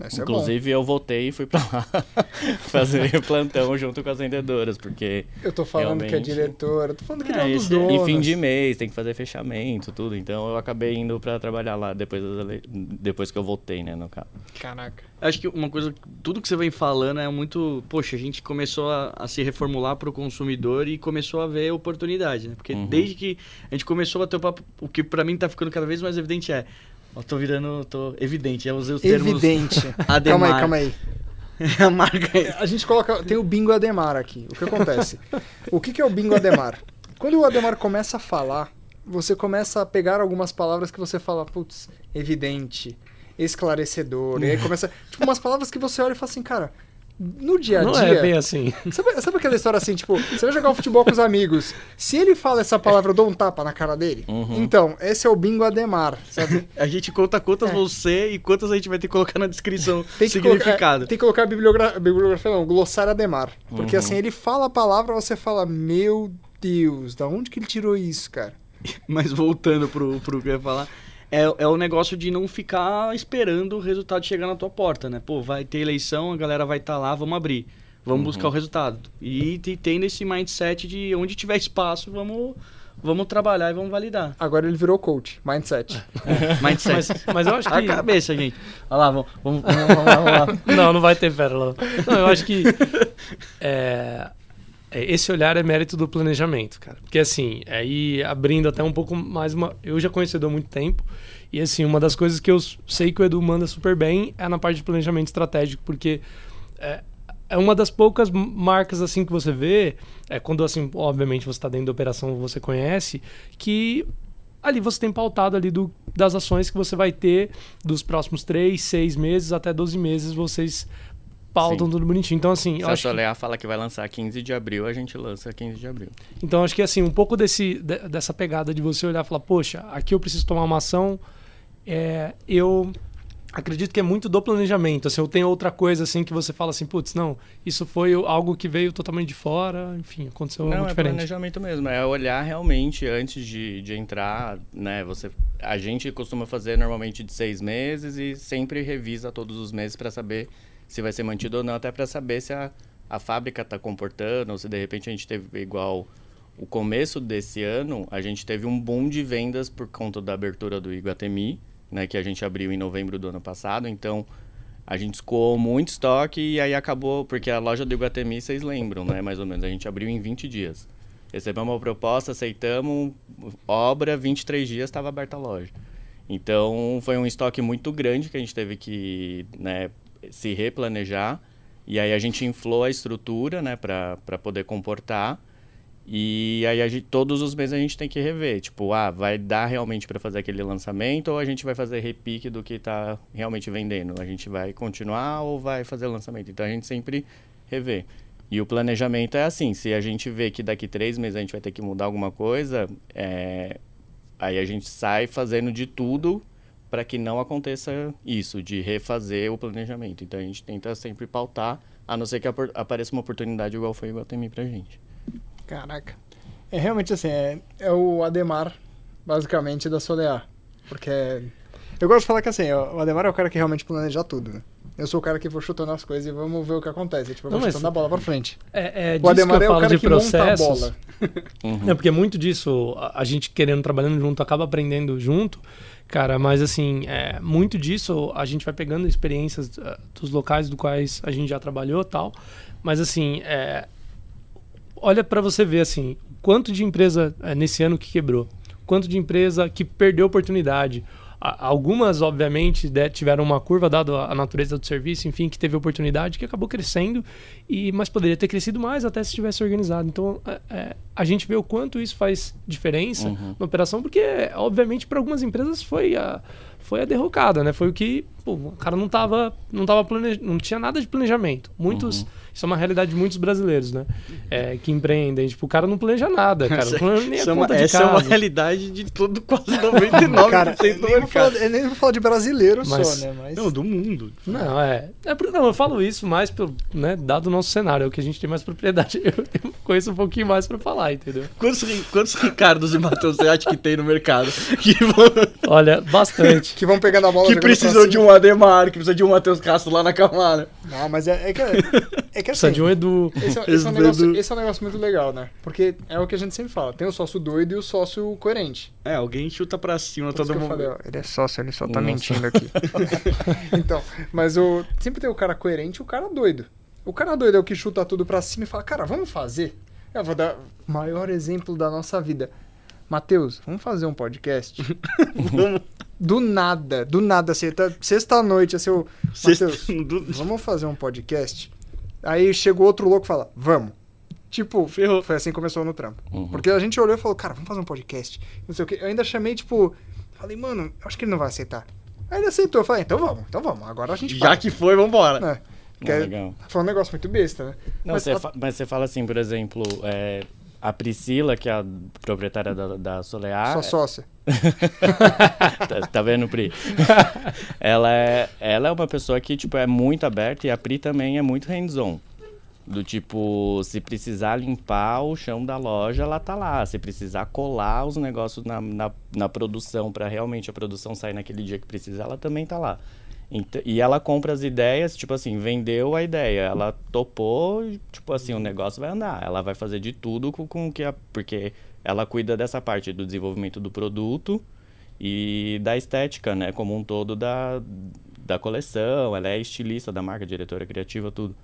É. Inclusive eu voltei e fui pra lá fazer plantão junto com as vendedoras, porque Eu tô falando que é realmente- diretor, eu tô falando que É, ele é um dos é- donos. em fim de mês tem que fazer fechamento, tudo. Então eu acabei indo pra trabalhar lá depois, das ele- depois que eu voltei, né, no caso. Caraca. Acho que uma coisa, tudo que você vem falando é muito. Poxa, a gente começou a, a se reformular para o consumidor e começou a ver oportunidade, né? Porque Uhum. desde que a gente começou a ter o papo, o que para mim tá ficando cada vez mais evidente é. Ó, tô virando. tô evidente, já usei os termos. Evidente. Ademar. calma aí, calma aí. a marca é- A gente coloca. Tem o bingo Ademar aqui. O que acontece? o que, que é o bingo Ademar? Quando o Ademar começa a falar, você começa a pegar algumas palavras que você fala, putz, evidente, esclarecedor. e aí começa. Tipo, umas palavras que você olha e fala assim, cara. No dia a Não dia. é bem assim. Sabe, sabe aquela história assim, tipo, você vai jogar um futebol com os amigos. Se ele fala essa palavra, eu dou um tapa na cara dele. Uhum. Então, esse é o bingo Ademar, sabe? A gente conta quantas É. você e quantas a gente vai ter que colocar na descrição. Tem que significado. Colocar, tem que colocar bibliogra bibliografia, não, glossário Ademar. Porque Uhum. assim, ele fala a palavra, você fala, meu Deus, da onde que ele tirou isso, cara? Mas voltando pro, pro que eu ia falar, é, é o negócio de não ficar esperando o resultado chegar na tua porta, né? Pô, vai ter eleição, a galera vai estar lá, vamos abrir. Vamos Uhum. buscar o resultado. E te- tendo esse mindset de onde tiver espaço, vamos, vamos trabalhar e vamos validar. Agora ele virou coach, mindset. Mindset. Mas, mas eu acho A que. cabeça, gente. Olha lá, vamos, vamos, vamos, vamos lá, vamos lá. Não, não vai ter pérola. Não, eu acho que é, é, esse olhar é mérito do planejamento, cara. Porque assim, aí abrindo até um pouco mais uma. Eu já conheço o Edu há muito tempo. E assim, uma das coisas que eu sei que o Edu manda super bem é na parte de planejamento estratégico, porque é, é uma das poucas marcas assim que você vê, é quando assim, obviamente você está dentro da operação, você conhece, que ali você tem pautado ali do, das ações que você vai ter dos próximos 3, 6 meses até 12 meses, vocês pautam Sim. tudo bonitinho. Então assim, Se eu a acho que, fala que vai lançar 15 de abril, a gente lança 15 de abril. então acho que assim, um pouco desse de- dessa pegada de você olhar e falar, poxa, aqui eu preciso tomar uma ação, é, eu acredito que é muito do planejamento. Assim, ou tem outra coisa assim que você fala assim, putz, não, isso foi algo que veio totalmente de fora, enfim, aconteceu Não, algo é diferente. planejamento mesmo. É olhar realmente antes de, de entrar, né? Você, a gente costuma fazer normalmente de seis meses e sempre revisa todos os meses para saber se vai ser mantido ou não, até para saber se a, a fábrica está comportando, ou se de repente a gente teve igual o começo desse ano, a gente teve um boom de vendas por conta da abertura do Iguatemi, né, que a gente abriu em novembro do ano passado. Então, a gente escoou muito estoque e aí acabou, porque a loja do Iguatemi, vocês lembram, né, mais ou menos, a gente abriu em 20 dias. Recebemos uma proposta, aceitamos, obra, 23 dias estava aberta a loja. Então, foi um estoque muito grande que a gente teve que né, se replanejar. E aí a gente inflou a estrutura né, para poder comportar. E aí gente, todos os meses a gente tem que rever, tipo, ah, vai dar realmente para fazer aquele lançamento ou a gente vai fazer repique do que está realmente vendendo? A gente vai continuar ou vai fazer lançamento? Então a gente sempre revê. E o planejamento é assim, se a gente vê que daqui três meses a gente vai ter que mudar alguma coisa, é, aí a gente sai fazendo de tudo para que não aconteça isso, de refazer o planejamento. Então a gente tenta sempre pautar, a não ser que apareça uma oportunidade igual foi o Guatemi pra gente. Caraca. É realmente assim, é, é o Ademar, basicamente, da Solear. Porque eu gosto de falar que assim, o Ademar é o cara que realmente planeja tudo, né? Eu sou o cara que vou chutando as coisas e vamos ver o que acontece. Tipo, eu vou não, chutando a bola pra frente. É, é o Ademar é o cara que processos. monta a bola. Uhum. É porque muito disso, a gente querendo, trabalhando junto, acaba aprendendo junto. Cara, mas assim, é, muito disso a gente vai pegando experiências uh, dos locais do quais a gente já trabalhou tal. Mas assim, é, olha para você ver assim, quanto de empresa é, nesse ano que quebrou, quanto de empresa que perdeu oportunidade. Algumas, obviamente, tiveram uma curva dada a natureza do serviço, enfim, que teve oportunidade, que acabou crescendo, e mas poderia ter crescido mais até se tivesse organizado. Então, é, é a gente vê o quanto isso faz diferença uhum. na operação, porque, obviamente, para algumas empresas foi a, foi a derrocada, né? Foi o que pô, o cara não tava, não tava plane... não tinha nada de planejamento. Muitos, uhum. Isso é uma realidade de muitos brasileiros, né? É, que empreendem, tipo, o cara não planeja nada, cara. Não planeja nem a é conta essa, essa é uma realidade de todo quase 99% cara, do mercado. Eu nem vou falar de brasileiro Mas, só, né? Mas... Não, do mundo. Não, é, é. Não, eu falo isso mais pelo, né, dado o nosso cenário, é o que a gente tem mais propriedade. Eu, eu conheço um pouquinho mais pra falar, entendeu? Quantos, quantos Ricardos e Matheus você acha que tem no mercado? Que vão... Olha, bastante. que vão pegando a bola Que precisam de um Ademar, que precisa de um Matheus Castro lá na Camara. Não, mas é, é que, é, é que assim... Precisa de um Edu. Esse, é, esse, é um negócio, esse é um negócio muito legal, né? Porque é o que a gente sempre fala. Tem o sócio doido e o sócio coerente. É, alguém chuta pra cima Por todo mundo. Falei, ó, ele é sócio, ele só tá Nossa. mentindo aqui. então, mas o, sempre tem o cara coerente e o cara doido. O cara doido é o que chuta tudo pra cima e fala, cara, vamos fazer. Eu vou dar o maior exemplo da nossa vida. Matheus, vamos fazer um podcast? vamos. Do nada, do nada, assim, tá, sexta-noite, assim, o Matheus, vamos fazer um podcast? Aí chegou outro louco e fala, vamos. Tipo, Ferrou. foi assim que começou no trampo. Uhum. Porque a gente olhou e falou, cara, vamos fazer um podcast. Não sei o quê. Eu ainda chamei, tipo, falei, mano, acho que ele não vai aceitar. Aí ele aceitou, eu falei, então vamos, então vamos, agora a gente Já para. que foi, vambora. É. Ah, legal. Foi um negócio muito besta, né? Não, mas, a... mas você fala assim, por exemplo, é, a Priscila, que é a proprietária da, da Solear. Sua sócia. tá, tá, vendo, Pri? ela, é, ela é uma pessoa que tipo, é muito aberta e a Pri também é muito hands-on. Do tipo, se precisar limpar o chão da loja, ela tá lá. Se precisar colar os negócios na, na, na produção, para realmente a produção sair naquele dia que precisa, ela também tá lá. E ela compra as ideias, tipo assim, vendeu a ideia, ela topou, tipo assim, o negócio vai andar. Ela vai fazer de tudo com, com que a. Porque ela cuida dessa parte do desenvolvimento do produto e da estética, né? Como um todo da, da coleção. Ela é estilista da marca, diretora criativa, tudo.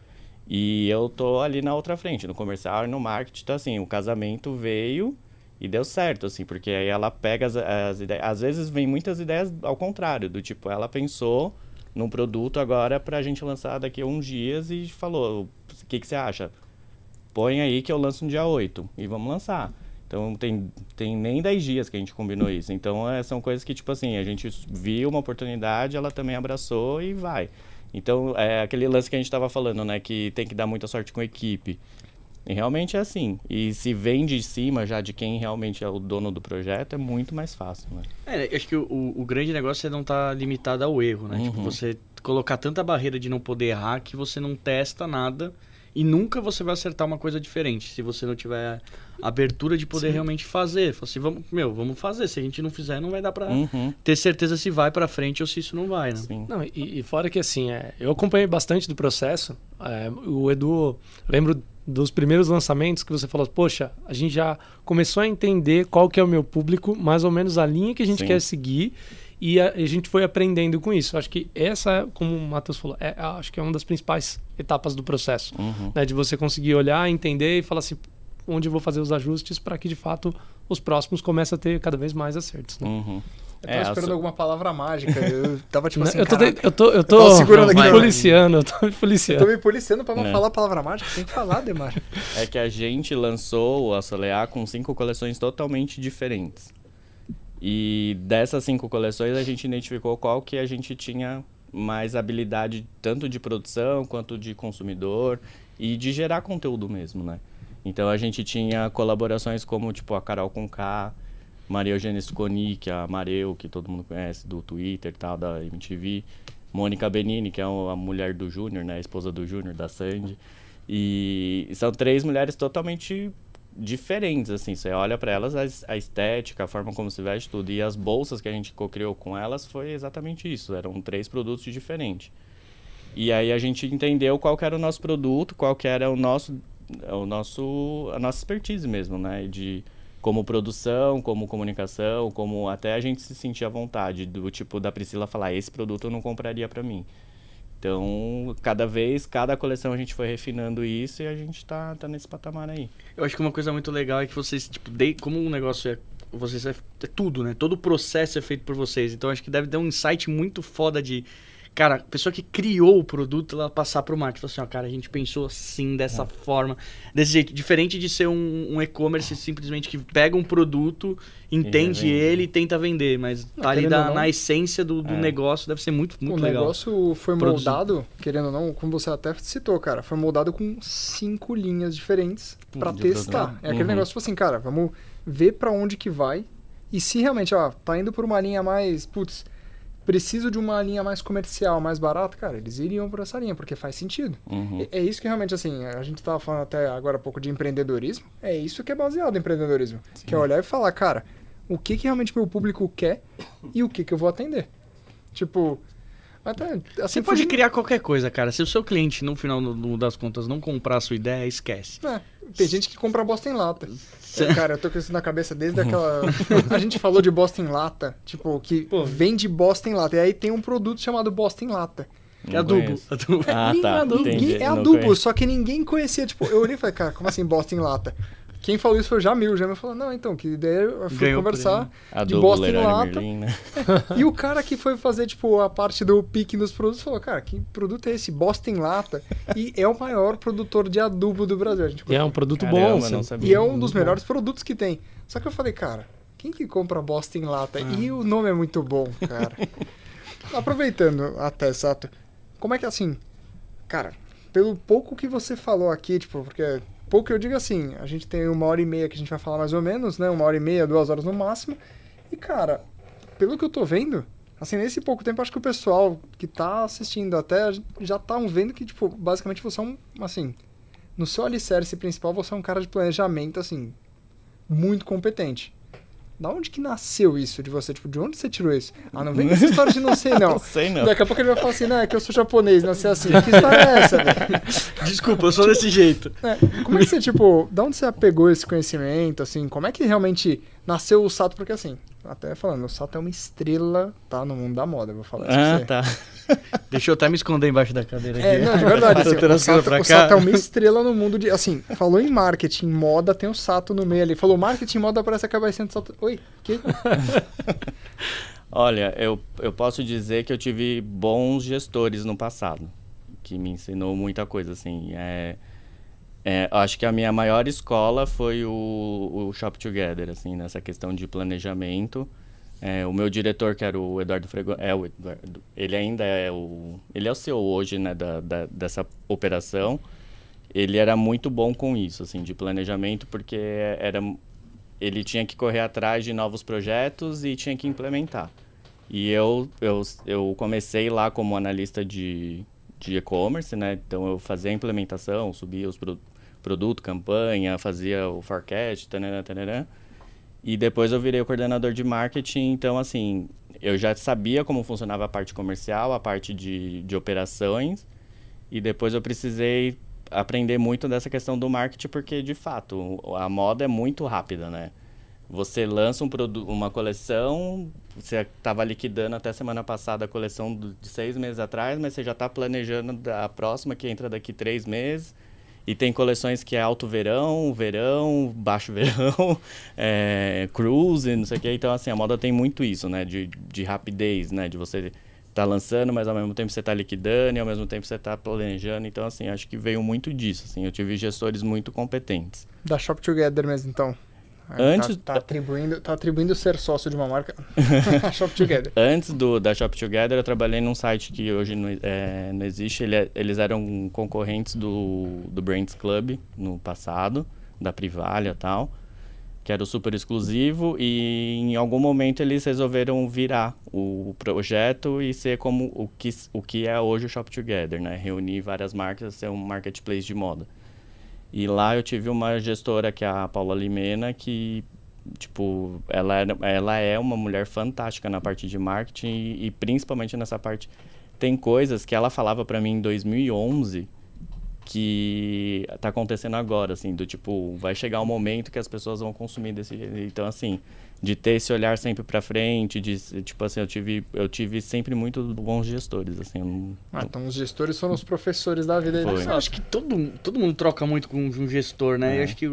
E eu tô ali na outra frente, no comercial e no marketing. Então, assim, o casamento veio e deu certo, assim, porque aí ela pega as, as ideias. Às vezes vem muitas ideias ao contrário, do tipo, ela pensou num produto agora para a gente lançar daqui a uns dias e falou: o que, que você acha? Põe aí que eu lanço no dia 8 e vamos lançar. Então tem, tem nem 10 dias que a gente combinou isso. Então é, são coisas que, tipo assim, a gente viu uma oportunidade, ela também abraçou e vai. Então é aquele lance que a gente estava falando, né? Que tem que dar muita sorte com a equipe. E realmente é assim. E se vem de cima já de quem realmente é o dono do projeto, é muito mais fácil, né? É, acho que o, o grande negócio é não estar tá limitado ao erro, né? Tipo, Uhum. Tipo, você colocar tanta barreira de não poder errar que você não testa nada e nunca você vai acertar uma coisa diferente se você não tiver abertura de poder Sim. realmente fazer. Fala assim, vamos, meu, vamos fazer. Se a gente não fizer, não vai dar pra Uhum. ter certeza se vai pra frente ou se isso não vai, né? Sim. Não, e, e fora que assim, é, eu acompanhei bastante do processo. é, o Edu, lembro dos primeiros lançamentos que você falou, poxa, a gente já começou a entender qual que é o meu público, mais ou menos a linha que a gente Sim. quer seguir. E a, a gente foi aprendendo com isso. Acho que essa, como o Matheus falou, é, acho que é uma das principais etapas do processo. Uhum. né, de você conseguir olhar, entender e falar assim, onde eu vou fazer os ajustes para que de fato os próximos comecem a ter cada vez mais acertos. Né? Uhum. Eu tava É, esperando a so- alguma palavra mágica. Eu tava tipo Né? assim, eu, tô, eu tô, eu tô, Eu tava segurando me aqui, policiando, eu tô me eu policiando. tô me policiando pra não É. falar a palavra mágica. Tem que falar, Demar. É que a gente lançou a Solear com cinco coleções totalmente diferentes. E dessas cinco coleções a gente identificou qual que a gente tinha mais habilidade tanto de produção quanto de consumidor e de gerar conteúdo mesmo, né? Então a gente tinha colaborações como tipo a Carol Conká, Maria Eugênia Sconi, que é a Mareu, que todo mundo conhece do Twitter e tal, da MTV, Mônica Benini, que é a mulher do Júnior, né, a esposa do Júnior, da Sandy. E são três mulheres totalmente diferentes, assim. Você olha para elas, a es- a estética, a forma como se veste, tudo. E as bolsas que a gente co-criou com elas foi exatamente isso. Eram três produtos diferentes. E aí a gente entendeu qual era o nosso produto, qual era o nosso, o nosso, a nossa expertise mesmo, né? De como produção, como comunicação, como até a gente se sentir à vontade do tipo da Priscila falar esse produto eu não compraria para mim. Então, cada vez, cada coleção a gente foi refinando isso e a gente tá, tá nesse patamar aí. Eu acho que uma coisa muito legal é que vocês, tipo, de, como um negócio é. Vocês é, é tudo, né? Todo o processo é feito por vocês. Então acho que deve dar um insight muito foda de. Cara, a pessoa que criou o produto, ela passar pro marketing. Falar assim, ó, cara, a gente pensou assim, dessa forma, desse jeito. Diferente de ser um, um e-commerce simplesmente que pega um produto, entende ele e tenta vender. Mas Não, tá ali ou não, na essência do, do é. negócio, deve ser muito, muito o legal. negócio foi Produzir. moldado, querendo ou não, como você até citou, cara, foi moldado com cinco linhas diferentes pra de testar. É aquele Uhum. negócio, tipo assim, cara, vamos ver pra onde que vai. E se realmente, ó, tá indo por uma linha mais, putz, preciso de uma linha mais comercial, mais barata, cara, eles iriam por essa linha, porque faz sentido. Uhum. É, é isso que realmente, assim, a gente tava falando até agora há pouco de empreendedorismo, é isso que é baseado em empreendedorismo. Que é olhar e falar, cara, o que que realmente meu público quer e o que que eu vou atender. Tipo, até, assim, Você pode fugindo- criar qualquer coisa, cara. Se o seu cliente, no final no- no das contas, não comprar a sua ideia, esquece. É, tem gente que compra bosta em lata. É, cara, eu tô com isso na cabeça desde aquela. A gente falou de bosta em lata, tipo, que Pô. vende bosta em lata. E aí tem um produto chamado bosta em lata. Que Não adubo. conheço. adubo. Ah, tá. ninguém- é adubo, só que ninguém conhecia. Tipo, eu olhei e falei, cara, como assim bosta em lata? Quem falou isso foi o Jamil. O Jamil falou, não, então, que daí eu fui Ganhou conversar. de Adubo, bosta em lata. Merlin, né? E o cara que foi fazer, tipo, a parte do pique nos produtos falou, cara, que produto é esse? Bosta em lata. E é o maior produtor de adubo do Brasil. A gente E é um produto Caramba, bom. não assim. sabia. E é um dos melhores produtos que tem. Só que eu falei, cara, quem que compra bosta em lata? Ah. E o nome é muito bom, cara. Aproveitando até, Sato, como é que assim, cara, pelo pouco que você falou aqui, tipo, porque pouco eu digo assim, a gente tem uma hora e meia que a gente vai falar mais ou menos, né? Uma hora e meia, duas horas no máximo. E, cara, pelo que eu tô vendo, assim, nesse pouco tempo, acho que o pessoal que tá assistindo até já tá vendo que, tipo, basicamente você é um, assim, no seu alicerce principal, você é um cara de planejamento, assim, muito competente. Da onde que nasceu isso de você? Tipo, de onde você tirou isso? Ah, não vem com essa história de não sei, não. Não sei, não. Daqui a pouco ele vai falar assim, não, é que eu sou japonês, não sei assim. Que história é essa, velho? Desculpa, eu sou desse jeito. É, como é que você, tipo, da onde você pegou esse conhecimento, assim? Como é que realmente nasceu o Sato? Porque, assim, até falando, o Sato é uma estrela, tá, no mundo da moda, eu vou falar isso Ah, tá. Deixa eu até me esconder embaixo da cadeira aqui. É, não, de verdade. Assim, o, Sato, o. Sato é uma estrela no mundo de. Assim, falou em marketing, moda, tem o Sato no meio ali. Falou marketing, moda, parece a cabecinha do Sato. Oi, que? Olha, eu, eu posso dizer que eu tive bons gestores no passado, que me ensinou muita coisa, assim. É, é, acho que a minha maior escola foi o, o Shop Together, assim, nessa questão de planejamento. É, o meu diretor, que era o Eduardo Frego, é o Eduardo, ele ainda é o, ele é o CEO hoje, né, da, da- dessa operação. ele era muito bom com isso, assim, de planejamento, porque era ele tinha que correr atrás de novos projetos e tinha que implementar. E eu, eu, eu comecei lá como analista de, de e-commerce, né? Então eu fazia a implementação, subia os produto, campanha, fazia o forecast, tanana, tanana. E depois eu virei o coordenador de marketing, então assim, eu já sabia como funcionava a parte comercial, a parte de, de operações, e depois eu precisei aprender muito dessa questão do marketing, porque de fato a moda é muito rápida, né? Você lança um uma coleção, você estava liquidando até semana passada a coleção de seis meses atrás, mas você já está planejando a próxima que entra daqui três meses. E tem coleções que é alto verão, verão, baixo verão, é, cruise, não sei o que. Então, assim, a moda tem muito isso, né? De, de rapidez, né? De você tá lançando, mas ao mesmo tempo você tá liquidando e ao mesmo tempo você tá planejando. Então, assim, acho que veio muito disso, assim. Eu tive gestores muito competentes. Da Shop Together mesmo, então. Antes tá, tá, atribuindo, tá atribuindo ser sócio de uma marca Shop Together. Antes do, da Shop Together, eu trabalhei num site que hoje não, é, não existe. Ele, é, eles eram concorrentes do, do Brands Club no passado, da Privalia e tal, que era o super exclusivo. E em algum momento eles resolveram virar o projeto e ser como o que, o que é hoje o Shop Together, né? Reunir várias marcas, ser um marketplace de moda. E lá eu tive uma gestora, que é a Paula Limena, que, tipo, ela, era, ela é uma mulher fantástica na parte de marketing e, e principalmente nessa parte. Tem coisas que ela falava para mim em 2011 que tá acontecendo agora, assim, do tipo, vai chegar um momento que as pessoas vão consumir desse jeito. Então, assim, de ter esse olhar sempre para frente, de tipo assim, eu tive eu tive sempre muito bons gestores, assim. Não, ah, então os gestores foram os professores da vida deles. Eu acho que todo, todo mundo troca muito com um gestor, né? É. Eu acho que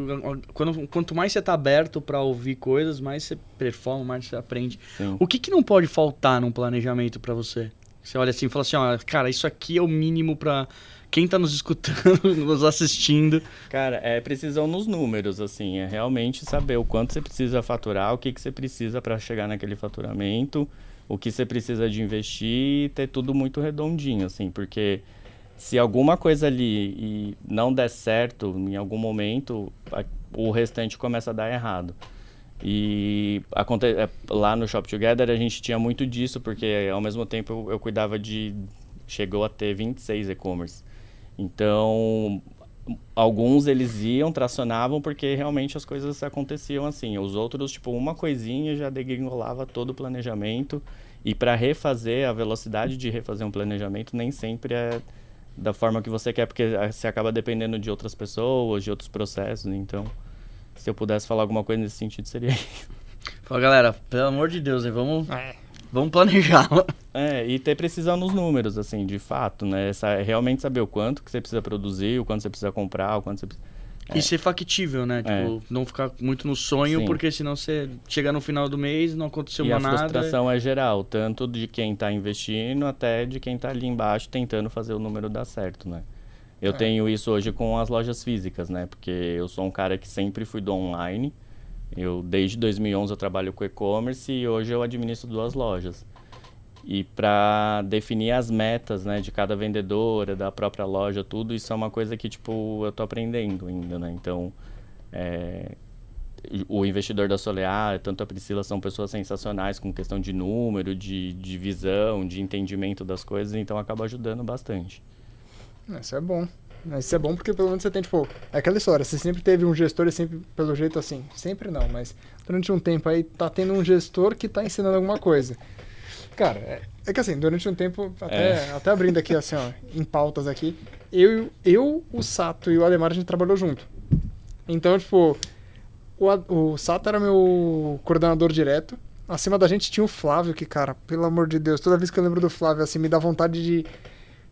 quando, quanto mais você tá aberto para ouvir coisas, mais você performa, mais você aprende. Sim. O que que não pode faltar num planejamento para você? Você olha assim e fala assim, ó, cara, isso aqui é o mínimo para quem está nos escutando, nos assistindo. Cara, é precisão nos números, assim, é realmente saber o quanto você precisa faturar, o que, que você precisa para chegar naquele faturamento, o que você precisa de investir e ter tudo muito redondinho, assim, porque se alguma coisa ali não der certo em algum momento, o restante começa a dar errado. E aconte... É, lá no Shop Together a gente tinha muito disso, porque ao mesmo tempo eu, eu cuidava de. Chegou a ter 26 e-commerce. Então, alguns eles iam, tracionavam porque realmente as coisas aconteciam assim. Os outros, tipo, uma coisinha já degringolava todo o planejamento. E para refazer, a velocidade de refazer um planejamento nem sempre é da forma que você quer, porque você acaba dependendo de outras pessoas, de outros processos. Então, se eu pudesse falar alguma coisa nesse sentido, seria isso. Fala, galera, pelo amor de Deus, vamos. É Vamos planejar. É, e ter precisão nos números, assim, de fato, né? Essa, realmente saber o quanto que você precisa produzir, o quanto você precisa comprar, o quanto você precisa... É. E ser factível, né? Tipo, é. não ficar muito no sonho, Sim. porque senão você chega no final do mês não aconteceu e nada. a frustração é geral, tanto de quem está investindo até de quem está ali embaixo tentando fazer o número dar certo, né? Eu é. tenho isso hoje com as lojas físicas, né? Porque eu sou um cara que sempre fui do online, eu desde 2011 eu trabalho com e-commerce e hoje eu administro duas lojas. E para definir as metas, né, de cada vendedora, da própria loja, tudo isso é uma coisa que tipo eu tô aprendendo ainda, né? Então, é, o investidor da Solear, tanto a Priscila são pessoas sensacionais com questão de número, de, de visão, de entendimento das coisas, então acaba ajudando bastante. Isso é bom. Isso é bom porque pelo menos você tem, tipo, é aquela história, você sempre teve um gestor e sempre, pelo jeito assim, sempre não, mas durante um tempo aí tá tendo um gestor que tá ensinando alguma coisa. Cara, é, é que assim, durante um tempo, até, é. até abrindo aqui assim, ó, em pautas aqui, eu, eu, o Sato e o Ademar a gente trabalhou junto. Então, tipo, o, o Sato era meu coordenador direto. Acima da gente tinha o Flávio, que, cara, pelo amor de Deus, toda vez que eu lembro do Flávio, assim, me dá vontade de.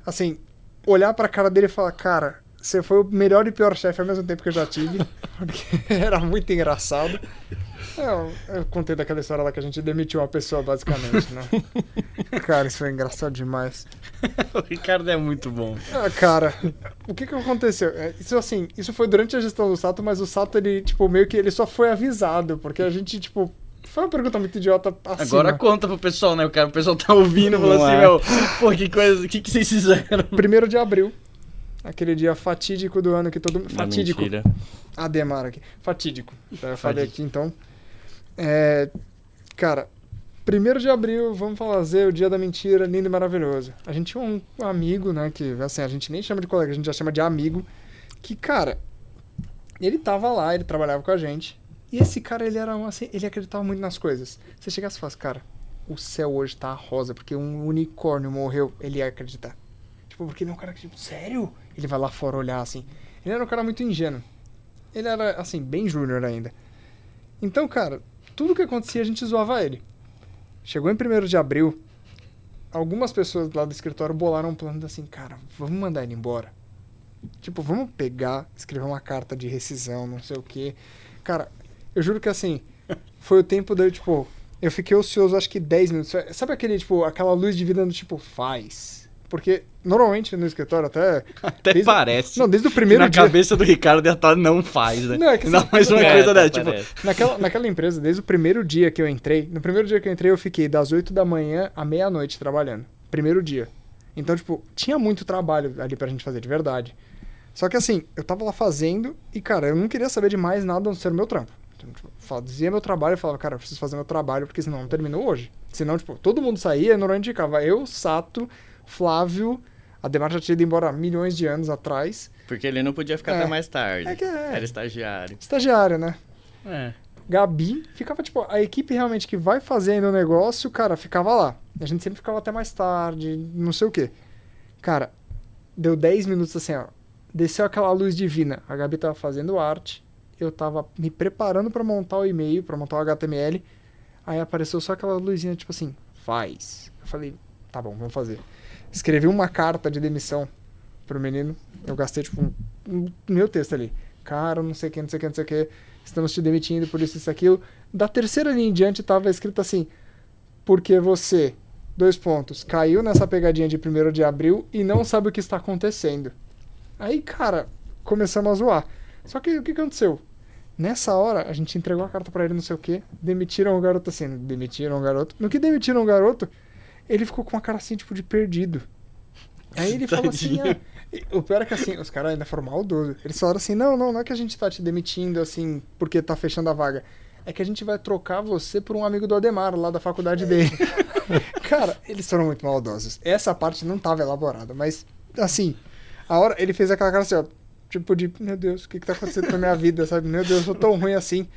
Assim, olhar pra cara dele e falar, cara, você foi o melhor e pior chefe ao mesmo tempo que eu já tive. Porque era muito engraçado. Eu, eu, contei daquela história lá que a gente demitiu uma pessoa, basicamente, né? cara, isso foi engraçado demais. o Ricardo é muito bom. Ah, cara, o que que aconteceu? É, isso assim, isso foi durante a gestão do Sato, mas o Sato, ele, tipo, meio que ele só foi avisado, porque a gente, tipo, foi uma pergunta muito idiota assim. Agora conta pro pessoal, né? O, cara, o pessoal tá ouvindo e falando assim, é. meu, pô, que coisa, o que, que vocês fizeram? Primeiro de abril, Aquele dia fatídico do ano que todo mundo. Fatídico. mentira. Ademar aqui. Fatídico. Então, eu falei aqui, então. É, cara, primeiro de abril, vamos fazer o dia da mentira, lindo e maravilhoso. A gente tinha um amigo, né, que, assim, a gente nem chama de colega, a gente já chama de amigo, que, cara, ele tava lá, ele trabalhava com a gente, e esse cara, ele era assim, ele acreditava muito nas coisas. Você chegasse e falasse, cara, o céu hoje tá rosa, porque um unicórnio morreu, ele ia acreditar. Tipo, porque ele é um cara que, tipo, sério? Ele vai lá fora olhar, assim. Ele era um cara muito ingênuo. Ele era, assim, bem júnior ainda. Então, cara, tudo que acontecia a gente zoava ele. Chegou em 1 de abril, algumas pessoas lá do escritório bolaram um plano assim, cara, vamos mandar ele embora. Tipo, vamos pegar, escrever uma carta de rescisão, não sei o quê. Cara, eu juro que assim, foi o tempo de eu, tipo, eu fiquei ocioso acho que 10 minutos. Sabe aquele, tipo, aquela luz de vida do tipo, faz. Porque normalmente no escritório até. Até desde- parece. Não, desde o primeiro na dia. cabeça do Ricardo ia estar não faz, né? Não, é que Ainda assim- mais uma É, coisa até dessa, tipo. Naquela, naquela empresa, desde o primeiro dia que eu entrei, no primeiro dia que eu entrei, eu fiquei das 8 da manhã à meia-noite trabalhando. Primeiro dia. Então, tipo, tinha muito trabalho ali pra gente fazer, de verdade. Só que assim, eu tava lá fazendo e, cara, eu não queria saber de mais nada a não ser o meu trampo. Então, tipo, fazia meu trabalho e falava, cara, eu preciso fazer meu trabalho porque senão não terminou hoje. Senão, tipo, todo mundo saía e normalmente ficava eu, Sato, Flávio, a Demar já tinha ido embora milhões de anos atrás. Porque ele não podia ficar É. até mais tarde. É que é. Era estagiário. Estagiário, né? é. Gabi, ficava tipo, a equipe realmente que vai fazendo o negócio, cara, ficava lá. A gente sempre ficava até mais tarde, não sei o quê. Cara, deu 10 minutos assim, ó. Desceu aquela luz divina. A Gabi tava fazendo arte, eu tava me preparando pra montar o e-mail, pra montar o HTML. Aí apareceu só aquela luzinha, tipo assim, faz. Eu falei, tá bom, vamos fazer. Escrevi uma carta de demissão pro menino. Eu gastei, tipo, um, um meu texto ali. Cara, não sei o que, não sei o que, não sei o que. Estamos te demitindo por isso, isso, aquilo. Da terceira linha em diante tava escrito assim: Porque você, dois pontos, caiu nessa pegadinha de 1 de abril e não sabe o que está acontecendo. Aí, cara, começamos a zoar. Só que o que aconteceu? Nessa hora, a gente entregou a carta pra ele, não sei o que, demitiram o garoto assim, demitiram o garoto. No que demitiram o garoto, ele ficou com uma cara assim, tipo, de perdido. Aí ele falou assim, ah, o pior é que assim, os caras ainda foram maldosos. Eles falaram assim, não, não, não é que a gente tá te demitindo, assim, porque tá fechando a vaga. É que a gente vai trocar você por um amigo do Ademar, lá da faculdade dele. cara, eles foram muito maldosos. Essa parte não tava elaborada, mas, assim, a hora, ele fez aquela cara assim, ó, tipo de, meu Deus, o que que tá acontecendo com a minha vida, sabe? Meu Deus, eu sou tão ruim assim.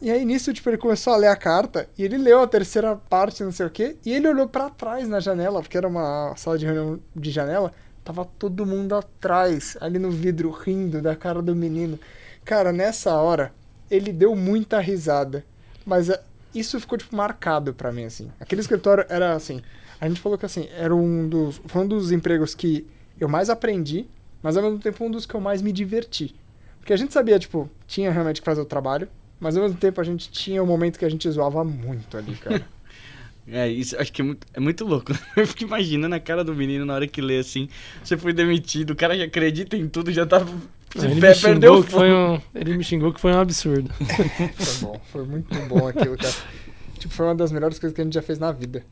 E aí nisso, tipo, ele começou a ler a carta e ele leu a terceira parte, não sei o quê, e ele olhou pra trás na janela, porque era uma sala de reunião de janela, tava todo mundo atrás, ali no vidro, rindo da cara do menino. Cara, nessa hora, ele deu muita risada, mas é, isso ficou, tipo, marcado pra mim, assim. Aquele escritório era, assim, a gente falou que, assim, era um dos, foi um dos empregos que eu mais aprendi, mas ao mesmo tempo um dos que eu mais me diverti. Porque a gente sabia, tipo, tinha realmente que fazer o trabalho, mas ao mesmo tempo a gente tinha um momento que a gente zoava muito ali, cara. É, isso acho que é muito, é muito louco. Eu fico imaginando a cara do menino na hora que lê assim. Você foi demitido, o cara já acredita em tudo, já tá. Você Ele me, perdeu xingou o que foi um, ele me xingou que foi um absurdo. Foi bom, foi muito bom aquilo, cara. Tipo, foi uma das melhores coisas que a gente já fez na vida.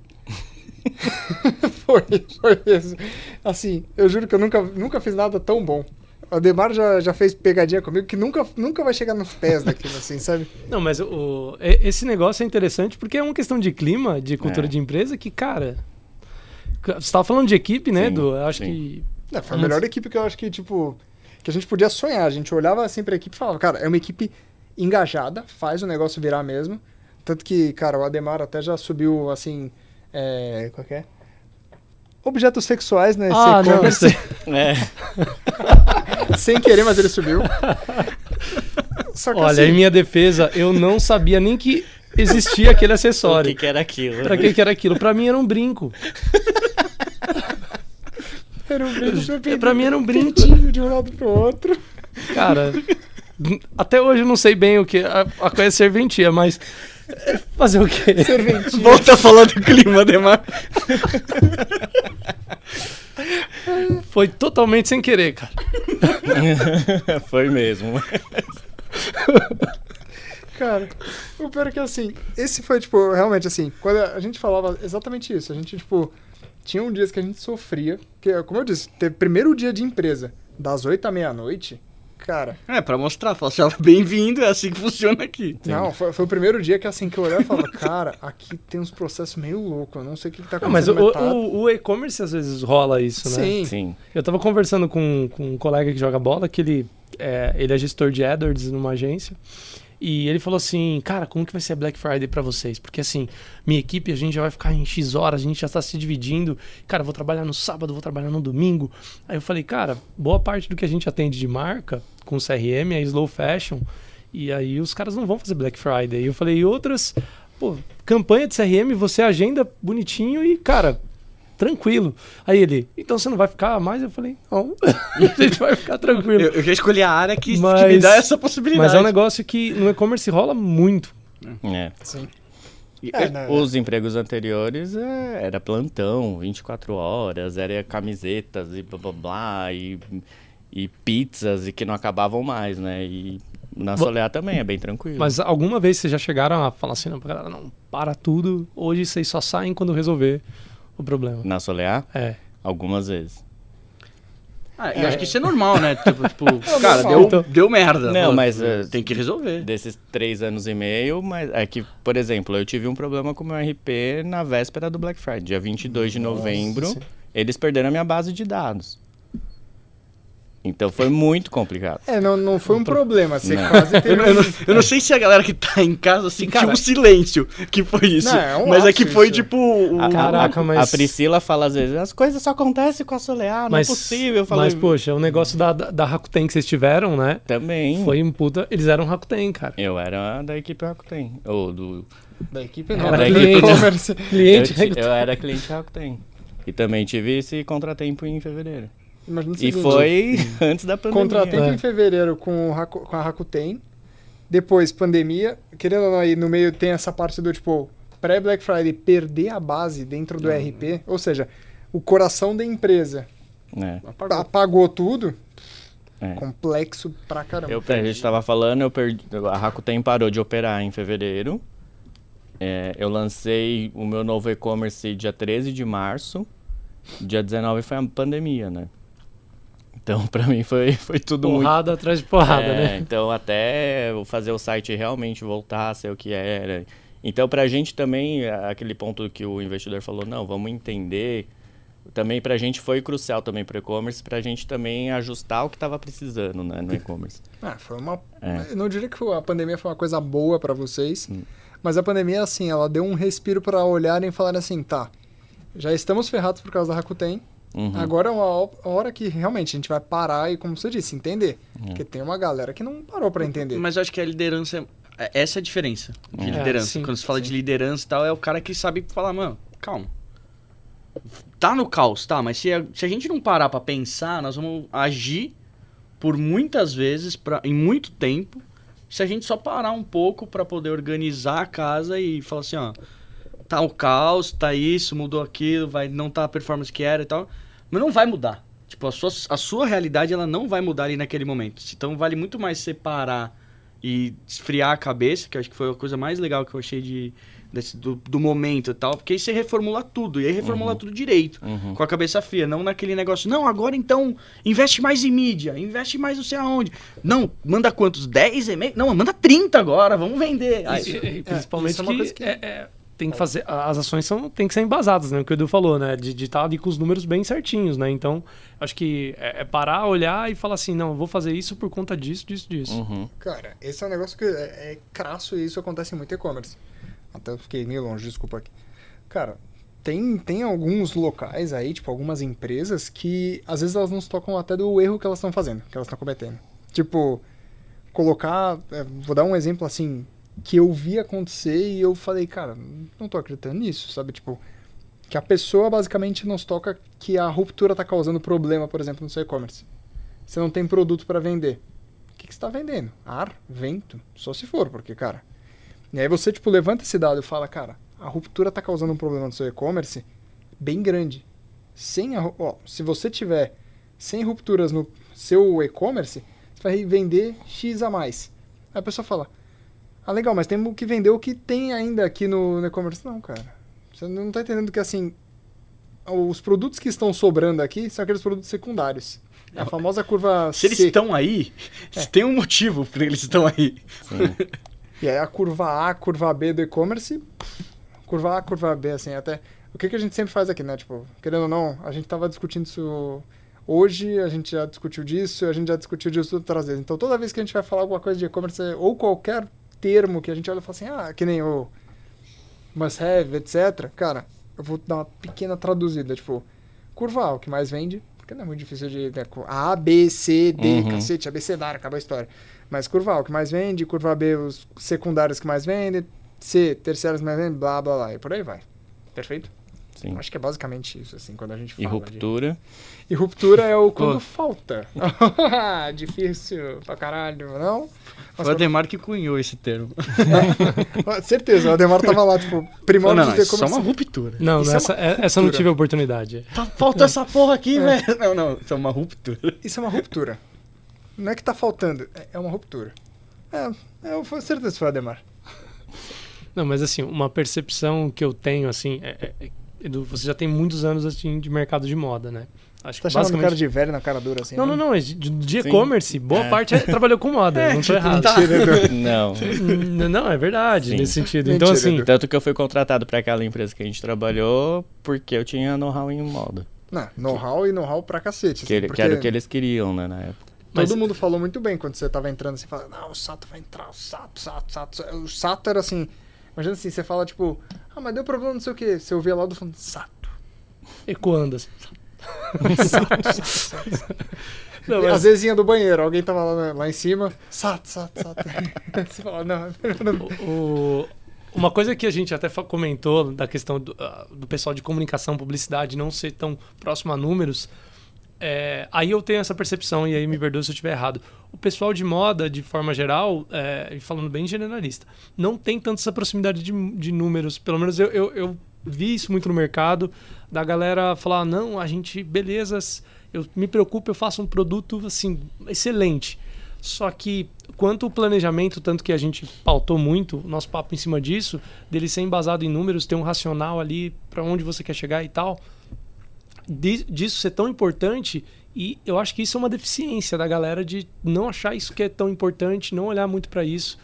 foi, foi isso. Assim, eu juro que eu nunca, nunca fiz nada tão bom. O Ademar já, já fez pegadinha comigo que nunca, nunca vai chegar nos pés daquilo, assim, sabe? Não, mas o, esse negócio é interessante porque é uma questão de clima, de cultura É. de empresa que, cara. Você tava falando de equipe, né, Sim, Edu? Eu acho sim. que. Não, foi a melhor equipe que eu acho que, tipo, que a gente podia sonhar. A gente olhava assim pra equipe e falava, cara, é uma equipe engajada, faz o negócio virar mesmo. Tanto que, cara, o Ademar até já subiu, assim, é... qual que é? Objetos sexuais, né? Ah, não, sei. É, Sem querer, mas ele subiu. Só que Olha, assim, em minha defesa, eu não sabia nem que existia aquele o acessório. que, que era aquilo? Pra que, que era aquilo? Pra mim era um brinco. era um brinco. Pra mim era um brinco. De um lado pro outro. Cara, até hoje eu não sei bem o que. A, a coisa é serventia, mas. Fazer o quê? Serventinho. Volta a falar do clima, Demar. Foi totalmente sem querer, cara. Foi mesmo. Cara, o pior é que assim, esse foi, tipo, realmente assim, quando a gente falava exatamente isso, a gente, tipo, tinha um dias que a gente sofria, que, como eu disse, teve primeiro dia de empresa, das 8 à meia-noite, cara. É, pra mostrar, falar assim, ó, bem-vindo, é assim que funciona aqui. Não, foi, foi o primeiro dia que assim que eu olhava e falava, cara, aqui tem uns processos meio loucos, eu não sei o que, que tá Não, mas o, acontecendo. tá- o- o e-commerce às vezes rola isso, né? Sim. Sim. Eu tava conversando com, com um colega que joga bola, que ele é, ele é gestor de AdWords numa agência. E ele falou assim, cara, como que vai ser Black Friday pra vocês? Porque assim, minha equipe, a gente já vai ficar em X horas, a gente já tá se dividindo. Cara, vou trabalhar no sábado, vou trabalhar no domingo. Aí eu falei, cara, boa parte do que a gente atende de marca com CRM é slow fashion. E aí os caras não vão fazer Black Friday. E eu falei, e outras, pô, campanha de CRM, você agenda bonitinho e, cara, tranquilo. Aí ele, então você não vai ficar mais? Eu falei, não, a gente vai ficar tranquilo. Eu, eu já escolhi a área que, que me Mas- dá essa possibilidade. Mas é um negócio que no e-commerce rola muito. É. Sim. E- É, né? Os empregos anteriores é, era plantão, 24 horas, era camisetas e blá blá blá, e, e pizzas e que não acabavam mais, né? E na Solear também é bem tranquilo. Mas alguma vez vocês já chegaram a falar assim, não, galera, não, para tudo, hoje vocês só saem quando resolver o problema. Na Solear, É. algumas vezes. Ah, eu acho que isso é normal, né? Tipo, tipo, É cara, deu, deu merda. Não, Pô, mas, é, Tem que resolver. Desses três anos e meio, mas é que, por exemplo, eu tive um problema com o meu RP na véspera do Black Friday, dia 22 de novembro. Nossa. Eles perderam a minha base de dados. Então foi muito complicado. É, não, não foi um problema, você Não. quase Eu, teve eu não, um... eu não sei se a galera que tá em casa sentiu Cara- um silêncio que foi isso. Não, é um mas é que foi isso. tipo. o- A- Caraca, mas- a Priscila fala às vezes, as coisas só acontecem com a Solear, não é possível. Eu falei, mas, poxa, o negócio da, da, da Rakuten que vocês tiveram, né? também. Foi um puta. Eles eram Rakuten, cara. Eu era da equipe Rakuten. Ou do. Da equipe Era não, da da equipe, equipe. Cliente, eu, eu era cliente Rakuten. E também tive esse contratempo em fevereiro. E foi antes da pandemia. Contratempo É. em fevereiro com, com a Rakuten. Depois, pandemia. Querendo ou não, aí no meio tem essa parte do tipo, pré-Black Friday, perder a base dentro do RP. Ou seja, o coração da empresa É. Apagou. apagou tudo. É. Complexo pra caramba. Eu, a gente tava falando, eu perdi, a Rakuten parou de operar em fevereiro. É, eu lancei o meu novo e-commerce dia 13 de março. Dia 19 foi a pandemia, né? Então, pra mim foi, foi tudo muito Porrada atrás de porrada, É, né? Então, até fazer o site realmente voltar a ser o que era. Então, pra gente também, a- aquele ponto que o investidor falou, não, vamos entender. Também pra gente foi crucial também pro e-commerce, pra gente também ajustar o que tava precisando né, no e-commerce. Ah, foi uma. É. Eu não diria que a pandemia foi uma coisa boa pra vocês, Hum. mas a pandemia, assim, ela deu um respiro pra olharem e falarem assim: tá, já estamos ferrados por causa da Rakuten. Uhum. Agora é uma ho- hora que realmente a gente vai parar e, como você disse, entender. É. Porque tem uma galera que não parou pra entender. Mas eu acho que a liderança. é- Essa é a diferença de É, liderança. sim, Quando se fala sim. de liderança e tal, é o cara que sabe falar, mano, calma. Tá no caos, tá, mas se a, se a gente não parar pra pensar, nós vamos agir por muitas vezes, pra, em muito tempo, se a gente só parar um pouco pra poder organizar a casa e falar assim, ó, tá o caos, tá isso, mudou aquilo, vai não tá a performance que era e tal, mas não vai mudar. Tipo, a sua, a sua realidade ela não vai mudar ali naquele momento. Então vale muito mais separar e esfriar a cabeça, que eu acho que foi a coisa mais legal que eu achei de, desse- do, do momento e tal, porque aí você reformula tudo, e aí reformula tudo direito, Uhum. com a cabeça fria, não naquele negócio, não, agora então investe mais em mídia, investe mais não sei aonde. Não, manda quantos? 10 e-mail? Não, manda 30 agora, vamos vender. Aí, e- Principalmente isso é uma que, coisa que- é- é, tem que fazer. As ações são, tem que ser embasadas, né? O que o Edu falou, né? De estar ali com os números bem certinhos, né? Então, acho que é, é parar, olhar e falar assim, não, eu vou fazer isso por conta disso, disso, disso. Uhum. Cara, esse é um negócio que é, é crasso e isso acontece em muito e-commerce. Até eu fiquei meio longe, desculpa aqui. Cara, tem, tem alguns locais aí, tipo, algumas empresas que às vezes elas não se tocam até do erro que elas estão fazendo, que elas estão cometendo. Tipo, colocar. é, vou dar um exemplo assim, que eu vi acontecer e eu falei, cara, não tô acreditando nisso, sabe? Tipo, que a pessoa basicamente não se toca que a ruptura tá causando problema, por exemplo, no seu e-commerce. Você não tem produto para vender. O que, que você está vendendo? Ar, vento, só se for, porque, cara. E aí você, tipo, levanta esse dado e fala, cara, a ruptura está causando um problema no seu e-commerce bem grande. Sem a, ó, se você tiver sem rupturas no seu e-commerce, você vai vender X a mais. Aí a pessoa fala, ah, legal, mas temos que vender o que tem ainda aqui no no e-commerce. Não, cara. Você não está entendendo que, assim, os produtos que estão sobrando aqui são aqueles produtos secundários. A famosa curva Se eles C. estão aí, tem um motivo pra eles estão aí. Sim. E aí a curva A, curva B do e-commerce, curva A, curva B, assim, até... O que, que a gente sempre faz aqui, né? Tipo, querendo ou não, a gente tava discutindo isso hoje, a gente já discutiu disso, a gente já discutiu disso outras vezes. Então, toda vez que a gente vai falar alguma coisa de e-commerce, ou qualquer termo que a gente olha e fala assim, ah, que nem o must have, etc. Cara, eu vou dar uma pequena traduzida, tipo, curva A, o que mais vende, porque não é muito difícil de... Né, A, B, C, D, Uhum. cacete, abecedário, acaba a história. Mas curva A, o que mais vende, curva B, os secundários que mais vendem, C, terciários que mais vendem, blá, blá, blá, e por aí vai. Perfeito? Sim. Acho que é basicamente isso, assim, quando a gente E fala ruptura. de... E ruptura é o quando falta. Difícil pra caralho, não? Foi o Ademar que cunhou esse termo. Ah, Certeza, o Ademar tava lá, tipo, Não, primórdios não, de é só e-commerce. uma ruptura. Não, Isso é essa, é- essa eu não tive a oportunidade. Tá, falta essa porra aqui, velho. Não, não, isso é uma ruptura. Isso é uma ruptura. Não é que tá faltando, é- é uma ruptura. É, eu foi certeza que foi o Ademar. Não, mas assim, uma percepção que eu tenho, assim, é- é- é- Edu, você já tem muitos anos assim, de mercado de moda, né? Acho Você tá que basicamente... cara de velho na cara dura, assim, Não, né? não, não, é de, de e-commerce, boa É. parte é- trabalhou com moda, É, não tô tipo, errado. tá. Não. Não, é verdade, Sim. nesse sentido. Mentira, então, assim, Edu. Tanto que eu fui contratado para aquela empresa que a gente trabalhou porque eu tinha know-how em moda. Não, know-how e know-how pra cacete. Que, assim, ele- porque que era o que eles queriam, né, na época. Mas- Todo mundo falou muito bem quando você tava entrando assim, falando, não, o Sato vai entrar, o Sato, Sato, Sato. O Sato era assim, imagina assim, você fala tipo, ah, mas deu problema, não sei o que. Você ouvia lá do fundo, Sato. ecoando, assim. Sato, Sato, Sato. Não, E mas- Às vezes ia do banheiro, alguém tava lá, lá em cima, Sato, Sato, Sato. você fala, não, não. O- uma coisa que a gente até comentou da questão do, ah, do pessoal de comunicação, publicidade não ser tão próximo a números, é, aí eu tenho essa percepção, e aí me perdoe se eu estiver errado. O pessoal de moda, de forma geral, é, falando bem generalista, não tem tanto essa proximidade de, de números. Pelo menos eu, eu, eu vi isso muito no mercado, da galera falar, não, a gente, belezas, eu me preocupo, eu faço um produto, assim, excelente. Só que quanto o planejamento, tanto que a gente pautou muito o nosso papo em cima disso, dele ser embasado em números, ter um racional ali para onde você quer chegar e tal, di- disso ser tão importante e eu acho que isso é uma deficiência da galera de não achar isso que é tão importante, não olhar muito para isso.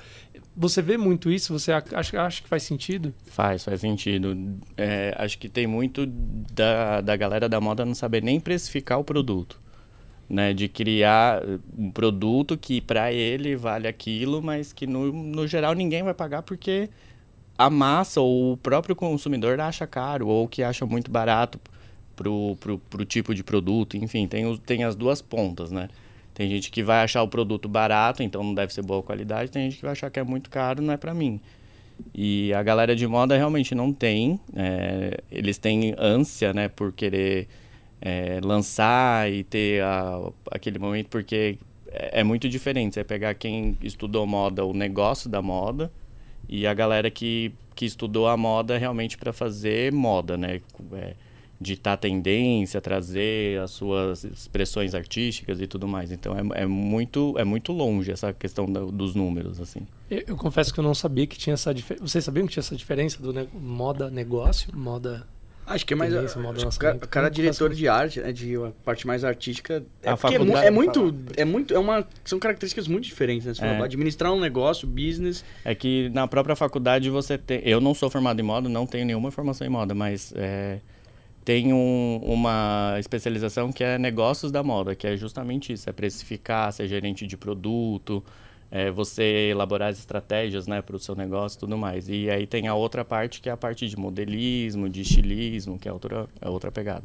Você vê muito isso? Você acha, acha que faz sentido? Faz, faz sentido. É, acho que tem muito da, da galera da moda não saber nem precificar o produto. Né, de criar um produto que para ele vale aquilo, mas que no, no geral ninguém vai pagar porque a massa ou o próprio consumidor acha caro ou que acha muito barato pro, pro, pro tipo de produto. Enfim, tem, tem as duas pontas, né? Tem gente que vai achar o produto barato, então não deve ser boa qualidade. Tem gente que vai achar que é muito caro, não é para mim. E a galera de moda realmente não tem. é, eles têm ânsia, né, por querer é, lançar e ter a- aquele momento, porque é, é muito diferente. Você pegar quem estudou moda, o negócio da moda, e a galera que, que estudou a moda realmente para fazer moda, né? É, ditar tendência, trazer as suas expressões artísticas e tudo mais. Então é, é muito é muito longe essa questão da- dos números assim. Eu, eu confesso que eu não sabia que tinha essa diferença. Vocês sabiam que tinha essa diferença do ne- moda negócio, moda. Acho que é mais. Tendência, moda acho que o é Não diretor de arte, né, de uma parte mais artística. É, A porque é, é muito. É muito. É uma, são características muito diferentes, né? É. Administrar um negócio, business. É que na própria faculdade você tem. Eu não sou formado em moda, não tenho nenhuma formação em moda, mas é, tem um- uma especialização que é negócios da moda, que é justamente isso: é precificar, ser gerente de produto, é, você elaborar as estratégias né, para o seu negócio e tudo mais. E aí tem a outra parte que é a parte de modelismo, de estilismo, que é outra, é outra pegada.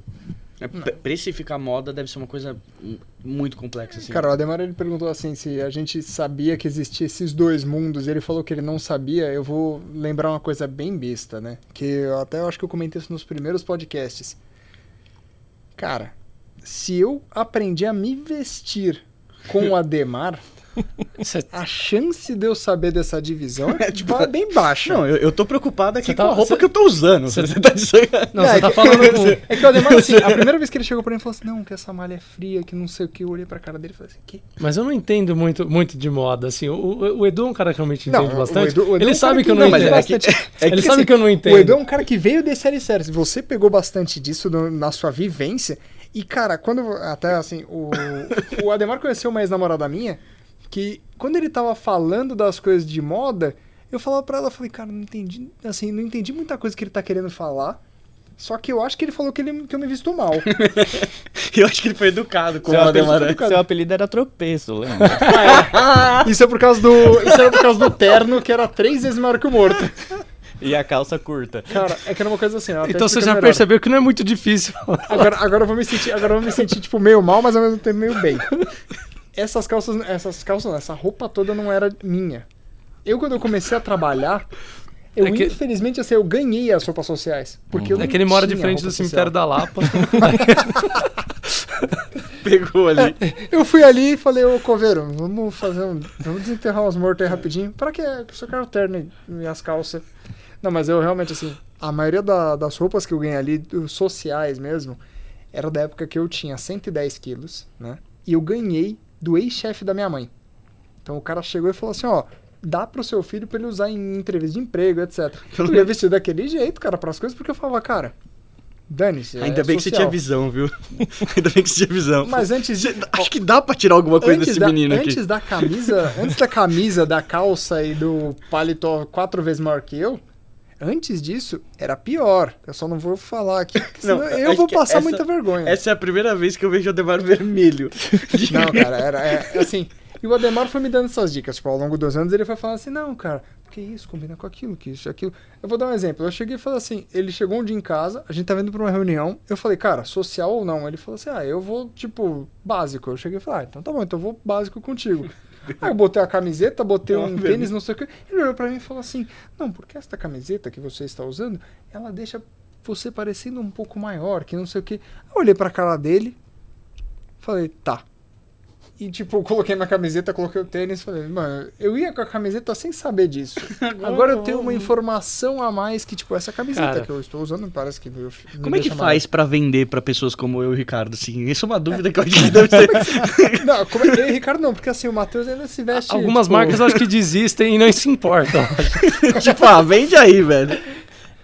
Pre- Precificar moda deve ser uma coisa mu- muito complexa, assim. Cara, o Ademar ele perguntou assim se a gente sabia que existia esses dois mundos e ele falou que ele não sabia. Eu vou lembrar uma coisa bem besta, né? Que eu até acho que eu comentei isso nos primeiros podcasts. Cara, se eu aprendi a me vestir com o Ademar, a chance de eu saber dessa divisão é tipo, ba- bem baixa. Não, eu, eu tô preocupado aqui Você com tá- a roupa você- que eu tô usando. você- Você, tá dizendo. Não, é você tá que- falando com. É que o Ademar, assim, a primeira vez que ele chegou pra mim, ele falou assim: Não, que essa malha é fria, que não sei o que. Eu olhei pra cara dele e falei assim: Que? Mas eu não entendo muito, muito de moda, assim. O, o- o Edu é um cara que realmente Não, entende o bastante. Edu- o Edu é ele um sabe cara que eu que- não, não, entendo. é que- é ele que, sabe assim, que eu não entendo. O Edu é um cara que veio desse série sério. Se você pegou bastante disso no- na sua vivência, E, cara, quando. Até assim, o, o Ademar conheceu uma ex-namorada minha que, quando ele tava falando das coisas de moda, eu falava pra ela, falei, cara, não entendi. Assim, não entendi muita coisa que ele tá querendo falar. Só que eu acho que ele falou que, ele, que eu me visto mal. Eu acho que ele foi educado com Seu seu apelido era tropeço, lembra? Isso é por causa do. Isso é por causa do terno, que era três vezes maior que o morto. e a calça curta. Cara, é que era uma coisa assim. Então você já melhor. percebeu que não é muito difícil. Agora, agora eu vou me sentir, agora eu vou me sentir tipo meio mal, mas ao mesmo tempo meio bem. Essas calças, essas calças, não, essa roupa toda não era minha. Eu quando eu comecei a trabalhar, eu É que- infelizmente assim, eu ganhei as roupas sociais, porque eu É que ele mora de frente do cemitério social. da Lapa. Pegou ali. Eu fui ali e falei, ô coveiro, vamos fazer um, vamos desenterrar uns mortos aí rapidinho. Pra quê? Eu só quero o terno e as calças. Não, mas eu realmente assim, a maioria da- das roupas que eu ganhei ali, dos sociais mesmo, era da época que eu tinha 110 quilos, né? E eu ganhei do ex-chefe da minha mãe. Então o cara chegou e falou assim, ó, dá pro seu filho pra ele usar em entrevista de emprego, etc. Eu ia vestir daquele jeito, cara, pras coisas, porque eu falava, cara, dane-se. Ainda é bem que você social. tinha visão, viu? Ainda bem que você tinha visão. Mas antes de... Acho que dá pra tirar alguma coisa desse da, menino aqui. antes da camisa, antes da camisa, da calça e do paletó quatro vezes maior que eu, antes disso era pior. Eu só não vou falar aqui, Não, eu vou passar essa- muita vergonha. Essa é a primeira vez que eu vejo o Ademar vermelho. Não, cara, era é, assim. E o Ademar foi me dando essas dicas. Tipo, ao longo dos anos ele foi falando assim: não, cara, que isso, combina com aquilo, que isso, aquilo. Eu vou dar um exemplo. Eu cheguei e falei assim: ele chegou um dia em casa, a gente tava indo pra uma reunião. Eu falei, cara, social ou não? Ele falou assim: ah, eu vou, tipo, básico. Eu cheguei e falei, ah, então tá bom, então eu vou básico contigo. Aí eu botei a camiseta, botei um tênis, não sei o que. Ele olhou pra mim e falou assim: não, porque esta camiseta que você está usando, ela deixa você parecendo um pouco maior, que não sei o que. Eu olhei pra cara dele, falei, tá. E, tipo, coloquei minha camiseta, coloquei o tênis, falei, mano, eu ia com a camiseta sem saber disso. Agora eu tenho uma informação a mais que, tipo, essa camiseta Cara. que eu estou usando parece que. me Como é que faz pra vender pra pessoas como eu e o Ricardo? Assim, isso é uma dúvida que eu acho que deve ser. Não, como é... eu e Ricardo não, porque assim, o Matheus ainda se veste. Algumas tipo, marcas eu acho que desistem e não se importam. tipo, ah, vende aí, velho.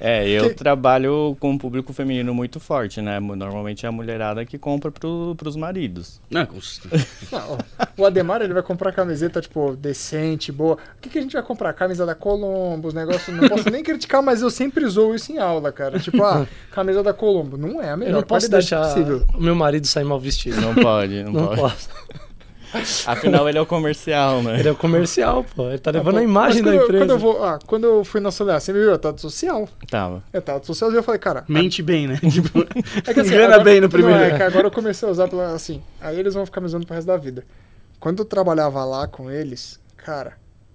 É, eu Que- trabalho com um público feminino muito forte, né? Normalmente é a mulherada que compra pro, pros maridos. Não, Não, ó, o Ademar ele vai comprar camiseta, tipo, decente, boa. O que, que a gente vai comprar? Camisa da Colombo, os negócios. Não posso nem criticar, mas eu sempre zoo isso em aula, cara. Tipo, ah, camisa da Colombo. Não é a melhor Eu não posso deixar possível. o meu marido sair mal vestido. Não pode, não, Não pode. posso. Afinal, ele é o comercial, né? Ele é o comercial, pô. Ele tá Tá levando bom. a imagem da quando eu- empresa. Quando eu, vou, ah, quando eu fui na Solear, você me viu? Eu tava de social. Tava. Eu tava de social e eu falei, cara. Mente bem, né? Tipo, É que assim, engana agora- bem no primeiro. Não, é que agora eu comecei a usar assim. Aí eles vão ficar me usando pro resto da vida. Quando eu trabalhava lá com eles, cara,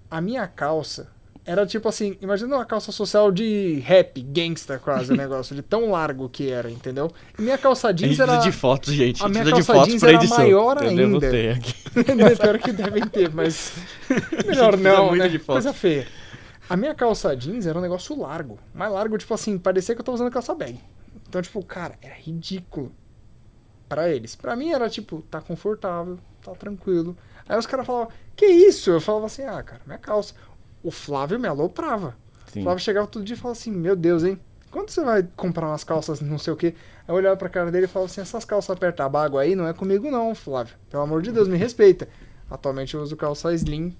a minha calça era tipo assim, imagina uma calça social de rap, gangsta quase, o negócio, de tão largo que era, entendeu? E minha calça jeans era. de fotos, gente. A minha precisa de calça fotos jeans era edição. maior Eu devo ainda. ter aqui. Espero que devem ter, mas. Melhor não, né? Coisa feia. A minha calça jeans era um negócio largo. Mais largo, tipo assim, parecia que eu tava usando calça bag. Então, tipo, cara, era ridículo. Pra eles. Pra mim era tipo, tá confortável, tá tranquilo. Aí os caras falavam, que isso? Eu falava assim, ah, cara, minha calça. O Flávio me aloprava. O Sim. Flávio chegava todo dia e falava assim, meu Deus, hein? Quando você vai comprar umas calças não sei o quê? Aí eu olhava pra cara dele e falava assim, essas calças apertar a água aí não é comigo não, Flávio. Pelo amor de Deus, me respeita. Atualmente eu uso calça slim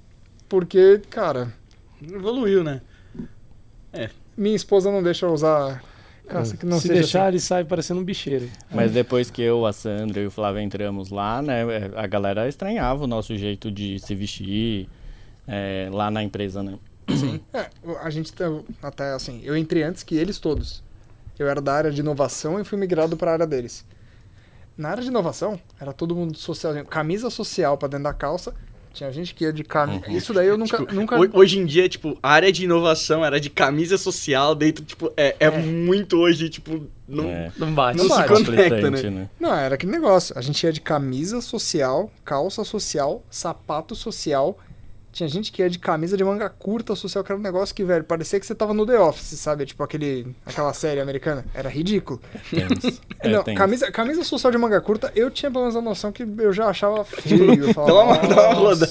porque, cara, Evoluiu, né? minha esposa não deixa eu usar calça que não Se seja deixar, assim. ele sai parecendo um bicheiro. Mas depois que eu, a Sandra e o Flávio entramos lá, né? A galera estranhava o nosso jeito de se vestir é, lá na empresa, né? É, a gente tá, até assim, eu entrei antes que eles todos. Eu era da área de inovação e fui migrado para a área deles. Na área de inovação, era todo mundo social, camisa social para dentro da calça. Tinha gente que ia de camisa. Uhum. Isso daí eu nunca, Tipo, nunca ho- Hoje em dia, tipo, a área de inovação era de camisa social dentro, tipo, é, é, É. muito hoje, tipo, não... É. Não bate. Não Não se bate. conecta, Conflitante, né? Não, era aquele negócio. A gente ia de camisa social, calça social, sapato social. Tinha gente que ia de camisa de manga curta social, que era um negócio que, velho, parecia que você tava no The Office, sabe? Tipo aquele, aquela série americana. Era ridículo. É, não, tenso. camisa, camisa social de manga curta, eu tinha pelo menos a noção que eu já achava feio. Eu falava, Dá uma, dá uma "Nossa, roda.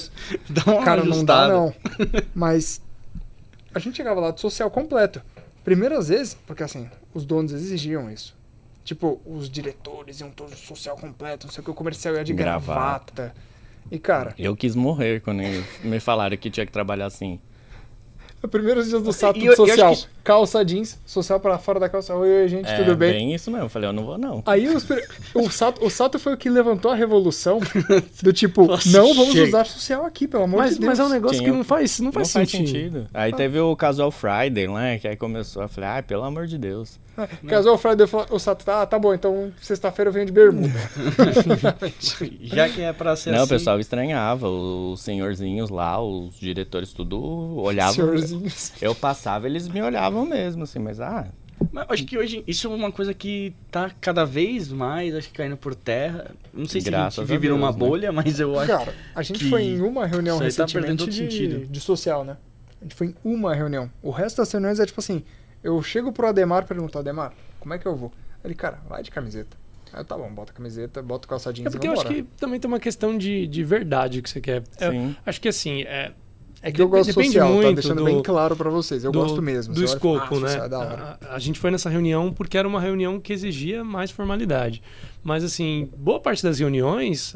Dá uma Cara, não dá ajustada. não. Mas a gente chegava lá de social completo. Primeiras vezes, porque assim, os donos exigiam isso. Tipo, os diretores iam todos social completo, não sei o que, o comercial ia de Gravata. gravata. E, cara, Eu quis morrer quando me falaram que tinha que trabalhar assim. os primeiros dias do Sato eu- eu acho social, calça jeans, social pra fora da calça. Oi, oi, gente, É tudo bem? bem isso mesmo. Eu falei, eu não vou não. Aí os o, Sato, o Sato foi o que levantou a revolução do tipo, Nossa, não vamos chega. usar social aqui, pelo amor Mas, de Deus. mas é um negócio Tinha- que não faz, não faz não faz sentido. sentido. Aí teve o Casual Friday, né? Que aí começou. Eu falei, ai, pelo amor de Deus. Casou o Friday falou, o Sato, tá, tá bom, então sexta-feira eu venho de bermuda. Já que é pra ser não, assim... o pessoal estranhava. Os senhorzinhos lá, os diretores, tudo olhavam. Senhorzinhos. Eu passava, eles me olhavam mesmo, assim, mas ah, Mas acho que hoje isso é uma coisa que tá cada vez mais, acho que caindo por terra. Não sei se a Graças gente a vive Deus, numa né? bolha, mas eu acho... Cara, a gente que foi em uma reunião tá recentemente todo de, sentido. de social, né? A gente foi em uma reunião. O resto das reuniões é tipo assim, eu chego pro Ademar e pergunto, Ademar, como é que eu vou? Ele, cara, vai de camiseta. Aí eu, tá bom, bota a camiseta, bota o calçadinho É porque eu acho que também tem uma questão de, de verdade que você quer. Eu acho que assim, é, É que eu gosto depende social, tá muito deixando do- bem claro pra vocês. Eu do, gosto mesmo. do olha escopo, "Ah, né? é da hora." A, a gente foi nessa reunião porque era uma reunião que exigia mais formalidade. Mas assim, boa parte das reuniões,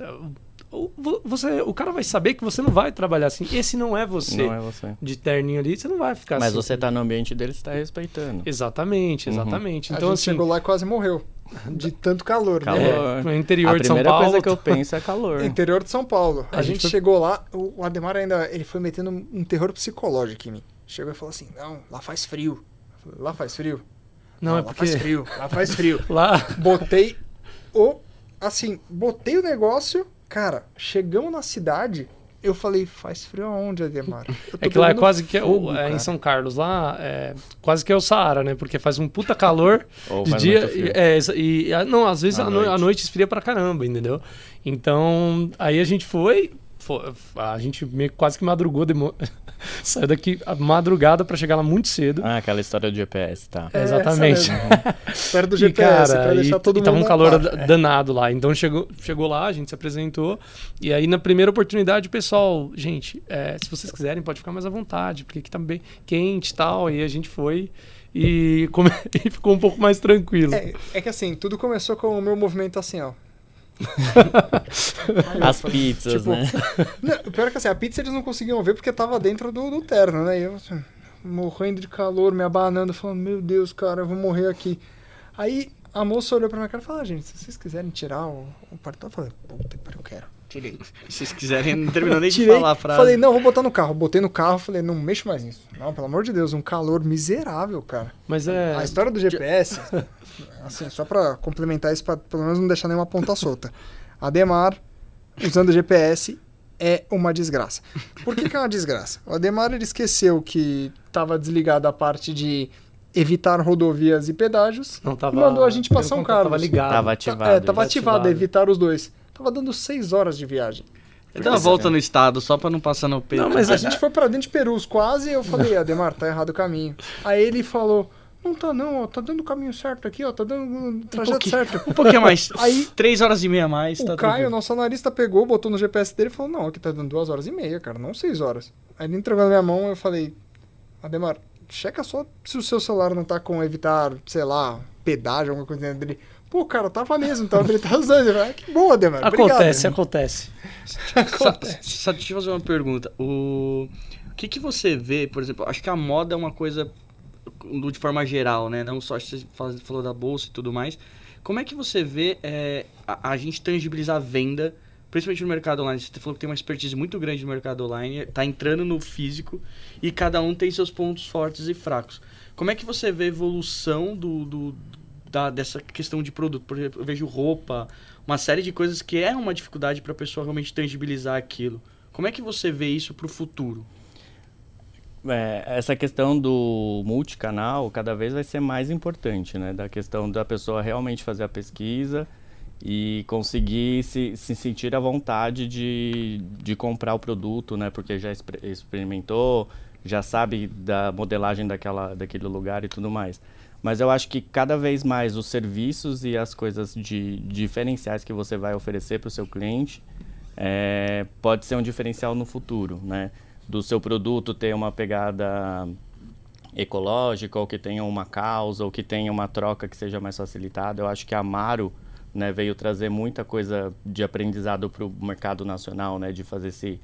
você, o cara vai saber que você não vai trabalhar assim. Esse não é você. Não é você. De terninho ali, você não vai ficar Mas assim. você tá no ambiente dele, você tá respeitando. Exatamente, Uhum. exatamente. A Então gente assim, chegou lá e quase morreu. De tanto calor, Calor. né? é, no interior A de São primeira Paulo. coisa que eu penso é calor. Interior de São Paulo. A, A gente, gente foi- chegou lá, o Ademar ainda ele foi metendo um terror psicológico em mim. Chegou e falou assim: Não, lá faz frio. Falei, lá faz frio? Não, é lá porque faz frio, lá faz frio. lá Botei o. Assim, botei o negócio. Cara, chegamos na cidade. Eu falei, faz frio aonde, Ademar? É que lá é quase que é, fogo, é, em. São Carlos, lá é quase que é o Saara, né? Porque faz um puta calor Ou de dia. E, é, e, a- não, às vezes À a, no- a noite. noite esfria pra caramba, entendeu? Então, aí a gente foi. A gente meio quase que madrugou, demo- saiu daqui a madrugada pra chegar lá muito cedo. Ah, aquela história do GPS, tá. É, Exatamente. essa Perto do E, GPS, cara, pra deixar e, todo e tava um calor paz. danado lá. Então chegou, chegou lá, a gente se apresentou. E aí, na primeira oportunidade, o pessoal, gente, é, se vocês quiserem, pode ficar mais à vontade, porque aqui tá bem quente e tal. E a gente foi e, come- e ficou um pouco mais tranquilo. É, é que assim, tudo começou com o meu movimento assim, ó. As falei, pizzas, tipo, né? Não, pior que assim, a pizza eles não conseguiam ver porque tava dentro do, do terno, né? E eu assim, morrendo de calor, me abanando, falando, meu Deus, cara, eu vou morrer aqui. Aí a moça olhou pra minha cara e falou, ah, gente, se vocês quiserem tirar o, o paletó, eu falei, puta eu quero. Tirei. Se vocês quiserem, não terminou nem de falar a frase. falei, não, vou botar no carro. Botei no carro, falei, não mexo mais nisso. Não, pelo amor de Deus, um calor miserável, cara. Mas é. A história do GPS, assim, só pra complementar isso, pra pelo menos não deixar nenhuma ponta solta. Ademar, usando o GPS, é uma desgraça. Por que, que é uma desgraça? O Ademar ele esqueceu que estava desligada a parte de evitar rodovias e pedágios. Não tava. mandou a gente pelo São contrário, Tava Carlos. ligado. Tava Tá- ativado. é, tava ativado, ativado. evitar os dois. Tava dando seis horas de viagem. Dá uma volta no estado, só pra não passar no peito. Não, mas A gente foi pra dentro de Perus, quase, eu falei, Ademar, tá errado o caminho. Aí ele falou, não tá não, ó, tá dando o caminho certo aqui, ó, tá dando o trajeto pouquinho. certo. Um pouquinho mais. Aí Três horas e meia a mais, o tá Caio, tranquilo. nosso analista, pegou, botou no GPS dele e falou, não, aqui tá dando duas horas e meia, cara, não seis horas. Aí ele entregou na minha mão, eu falei, Ademar, checa só se o seu celular não tá com evitar, sei lá, pedágio, alguma coisa dentro dele. Pô, cara, tava mesmo, tava ele tá usando. "Ah, que bom, Ademar, Acontece, obrigado. acontece. Só, só deixa eu fazer uma pergunta. O, o que, que você vê, por exemplo, acho que a moda é uma coisa de forma geral, né? Não só você fala- falou da bolsa e tudo mais. Como é que você vê é, a, a gente tangibilizar a venda, principalmente no mercado online? Você falou que tem uma expertise muito grande no mercado online, tá entrando no físico e cada um tem seus pontos fortes e fracos. Como é que você vê a evolução do, do- da, dessa questão de produto? Por exemplo, eu vejo roupa, uma série de coisas que é uma dificuldade para a pessoa realmente tangibilizar aquilo. Como é que você vê isso para o futuro? É, essa questão do multicanal cada vez vai ser mais importante, né? Da questão da pessoa realmente fazer a pesquisa e conseguir se, se sentir à vontade de, de comprar o produto, né? Porque já exper- experimentou, já sabe da modelagem daquela, daquele lugar e tudo mais. Mas eu acho que cada vez mais os serviços e as coisas de diferenciais que você vai oferecer para o seu cliente é, pode ser um diferencial no futuro, né? Do seu produto ter uma pegada ecológica, ou que tenha uma causa, ou que tenha uma troca que seja mais facilitada. Eu acho que a Amaro né, veio trazer muita coisa de aprendizado para o mercado nacional, né, de fazer esse,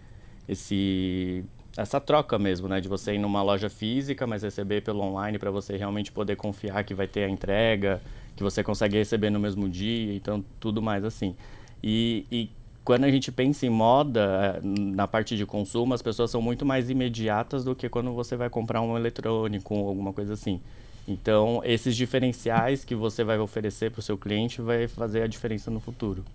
esse, essa troca mesmo, né, de você ir numa loja física, mas receber pelo online para você realmente poder confiar que vai ter a entrega, que você consegue receber no mesmo dia, então tudo mais assim. E, e quando a gente pensa em moda, na parte de consumo, as pessoas são muito mais imediatas do que quando você vai comprar um eletrônico ou alguma coisa assim. Então, esses diferenciais que você vai oferecer para o seu cliente vai fazer a diferença no futuro.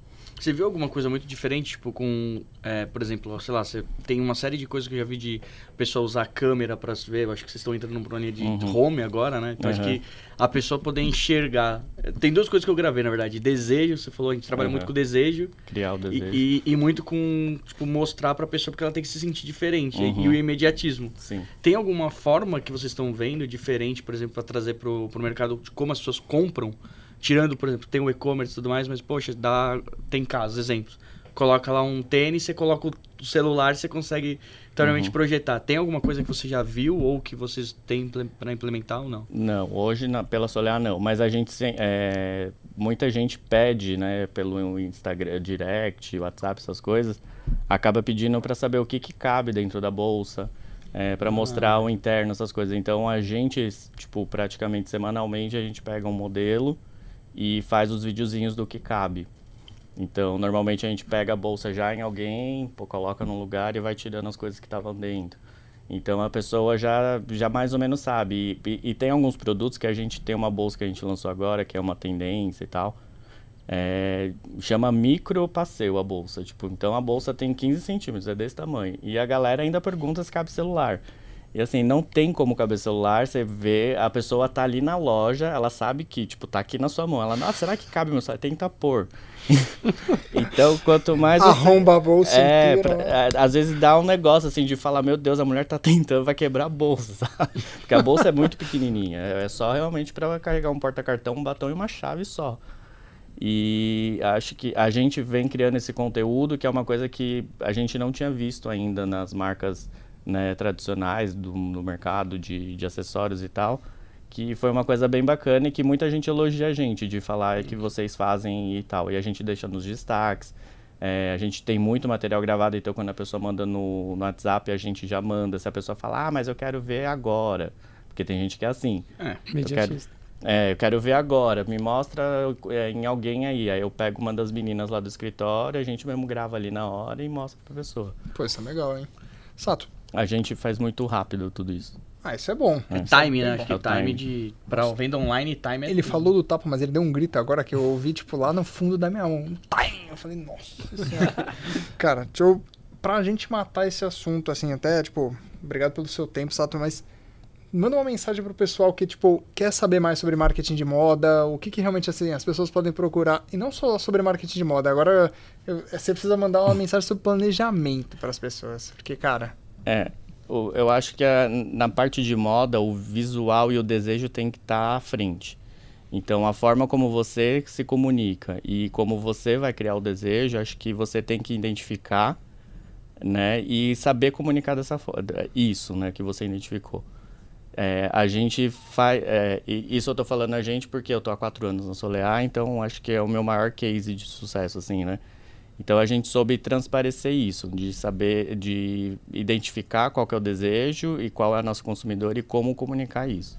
Você viu alguma coisa muito diferente, tipo, com, é, por exemplo, sei lá, você tem uma série de coisas que eu já vi de pessoa usar câmera para se ver. Eu acho que vocês estão entrando numa linha de Uhum. home agora, né? Então Uhum. acho que a pessoa poder enxergar. Tem duas coisas que eu gravei, na verdade: desejo, você falou, a gente trabalha Uhum. muito com desejo, Criar o e, desejo. e, e muito com, tipo, mostrar pra pessoa porque ela tem que se sentir diferente. E- Uhum. E o imediatismo. Sim. Tem alguma forma que vocês estão vendo diferente, por exemplo, para trazer pro, pro mercado de como as pessoas compram? Tirando, por exemplo, tem o e-commerce e tudo mais, mas, poxa, dá, tem casos, exemplos. Coloca lá um tênis, você coloca o celular, você consegue teoricamente Uhum. projetar. Tem alguma coisa que você já viu ou que vocês têm para implementar ou não? Não, hoje na, pela Solear não, mas a gente é, muita gente pede, né, pelo Instagram, Direct, WhatsApp, essas coisas, acaba pedindo para saber o que, que cabe dentro da bolsa, é, para mostrar o interno, essas coisas. Então a gente, tipo, praticamente semanalmente a gente pega um modelo e faz os videozinhos do que cabe. Então, normalmente a gente pega a bolsa já em alguém, pô, coloca no lugar e vai tirando as coisas que estavam dentro. Então a pessoa já, já mais ou menos sabe. E, e- e tem alguns produtos que a gente tem uma bolsa que a gente lançou agora, que é uma tendência e tal. É, chama micro passeio a bolsa. Tipo, então a bolsa tem 15 centímetros, é desse tamanho. E a galera ainda pergunta se cabe celular. E assim, não tem como caber celular, você vê, a pessoa tá ali na loja, ela sabe que, tipo, tá aqui na sua mão. Ela, nossa, será que cabe meu celular? Tenta pôr. então, quanto mais você- Arromba a bolsa é, inteira. é, às vezes dá um negócio assim de falar, meu Deus, a mulher tá tentando, vai quebrar a bolsa, sabe? Porque a bolsa é muito pequenininha, é é só realmente para carregar um porta-cartão, um batom e uma chave só. E acho que a gente vem criando esse conteúdo que é uma coisa que a gente não tinha visto ainda nas marcas né, tradicionais do, do mercado de, de acessórios e tal, que foi uma coisa bem bacana e que muita gente elogia a gente de falar que vocês fazem e tal. E a gente deixa nos destaques. É, a gente tem muito material gravado, então quando a pessoa manda no, no WhatsApp, a gente já manda. Se a pessoa fala, ah, mas eu quero ver agora. Porque tem gente que é assim. É. Imediatista. É, eu quero ver agora, me mostra é, em alguém aí. Aí eu pego uma das meninas lá do escritório, a gente mesmo grava ali na hora e mostra pra pessoa. Pô, isso é legal, hein? Sato, A gente faz muito rápido tudo isso. ah, isso é bom. É. Time, né? Acho É que o time time. de. Pra venda online, time é. Ele tudo. falou do tapa, mas ele deu um grito agora que eu ouvi, tipo, lá no fundo da minha mão. Time! Eu falei, nossa senhora. Cara, deixa eu. Pra gente matar esse assunto, assim, até, tipo, obrigado pelo seu tempo, Sato, mas manda uma mensagem pro pessoal que, tipo, quer saber mais sobre marketing de moda, o que, que realmente, assim, as pessoas podem procurar. E não só sobre marketing de moda, agora eu- você precisa mandar uma mensagem sobre planejamento pras pessoas. Porque, cara, É, eu acho que a- na parte de moda, o visual e o desejo tem que estar à frente. Então, a forma como você se comunica e como você vai criar o desejo, acho que você tem que identificar, né, e saber comunicar dessa forma, isso, né, que você identificou. É, a gente faz, isso eu tô falando a gente porque eu tô há quatro anos na Solear, então acho que é o meu maior case de sucesso, assim, né? Então a gente soube transparecer isso, de saber, de identificar qual que é o desejo e qual é o nosso consumidor e como comunicar isso.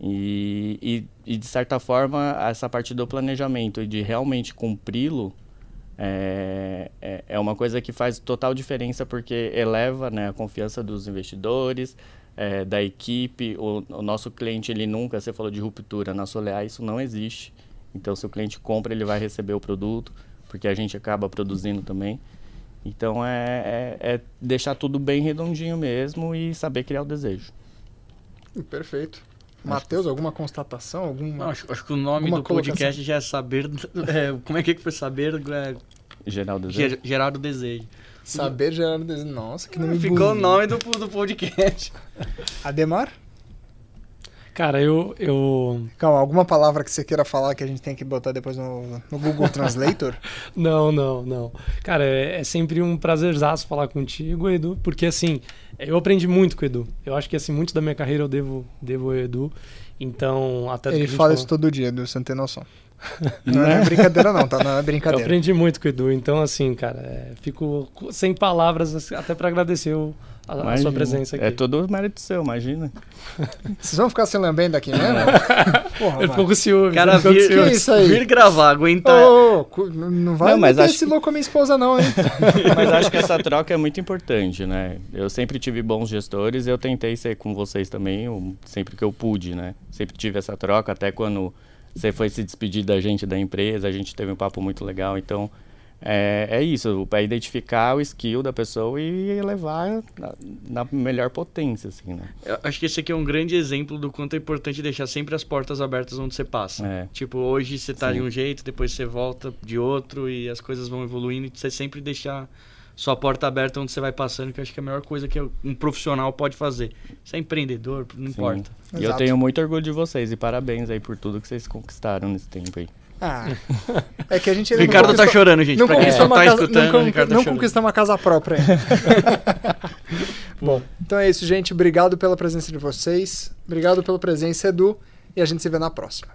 E, e, e, de certa forma essa parte do planejamento e de realmente cumpri-lo é, é, é uma coisa que faz total diferença porque eleva né, a confiança dos investidores, é, da equipe. O, o, nosso cliente ele nunca, você falou de ruptura na Solear, isso não existe. Então se o cliente compra ele vai receber o produto porque a gente acaba produzindo também. Então é, é, é, deixar tudo bem redondinho mesmo e saber criar o desejo. Perfeito. Matheus, alguma constatação? Alguma... Não, acho, acho, que o nome do podcast já é saber. É, como é que foi saber? É, gerar o desejo. Ger, gerar o desejo. Saber gerar o desejo. Nossa, que nome Ficou bonito. o nome do, do podcast. Ademar? Cara, eu, eu. Calma, alguma palavra que você queira falar que a gente tem que botar depois no, no Google Translator? Não, não, não. Cara, é, é sempre um prazerzaço falar contigo, Edu, porque assim, eu aprendi muito com o Edu. Eu acho que assim, muito da minha carreira eu devo, devo ao Edu. Então, até Ele fala falou- isso todo dia, Edu, você não tem noção. Não é brincadeira não, tá? Não é Eu brincadeira. aprendi muito com o Edu, então assim, cara, é, fico co- sem palavras assim, até pra agradecer o- a, a sua presença aqui. É todo mérito seu, imagina. Vocês vão ficar se lambendo aqui mesmo? Porra, Ele ficou com ciúme. Cara, vir, ciúme. Que isso aí? vir gravar, aguentar. Cu- não vai Não, mas acho esse louco com a minha esposa não, hein? Mas acho que essa troca é muito importante, né? Eu sempre tive bons gestores e eu tentei ser com vocês também, sempre que eu pude, né? Sempre tive essa troca, até quando você foi se despedir da gente da empresa, a gente teve um papo muito legal. Então, é, é isso, é identificar o skill da pessoa e levar na, na melhor potência, assim, né? Eu acho que esse aqui é um grande exemplo do quanto é importante deixar sempre as portas abertas onde você passa. É. Tipo, hoje você tá Sim. de um jeito, depois você volta de outro e as coisas vão evoluindo. E você sempre deixar sua porta aberta onde você vai passando, que eu acho que é a melhor coisa que um profissional pode fazer. Você é empreendedor, não Sim. importa. E eu tenho muito orgulho de vocês e parabéns aí por tudo que vocês conquistaram nesse tempo aí. Ah, é que a gente ainda Ricardo tá chorando, gente. Não pra quem conquistou só uma tá casa, escutando, não, o Ricardo tá não conquistamos uma casa própria ainda. Bom, então é isso, gente. Obrigado pela presença de vocês. Obrigado pela presença, Edu. E a gente se vê na próxima.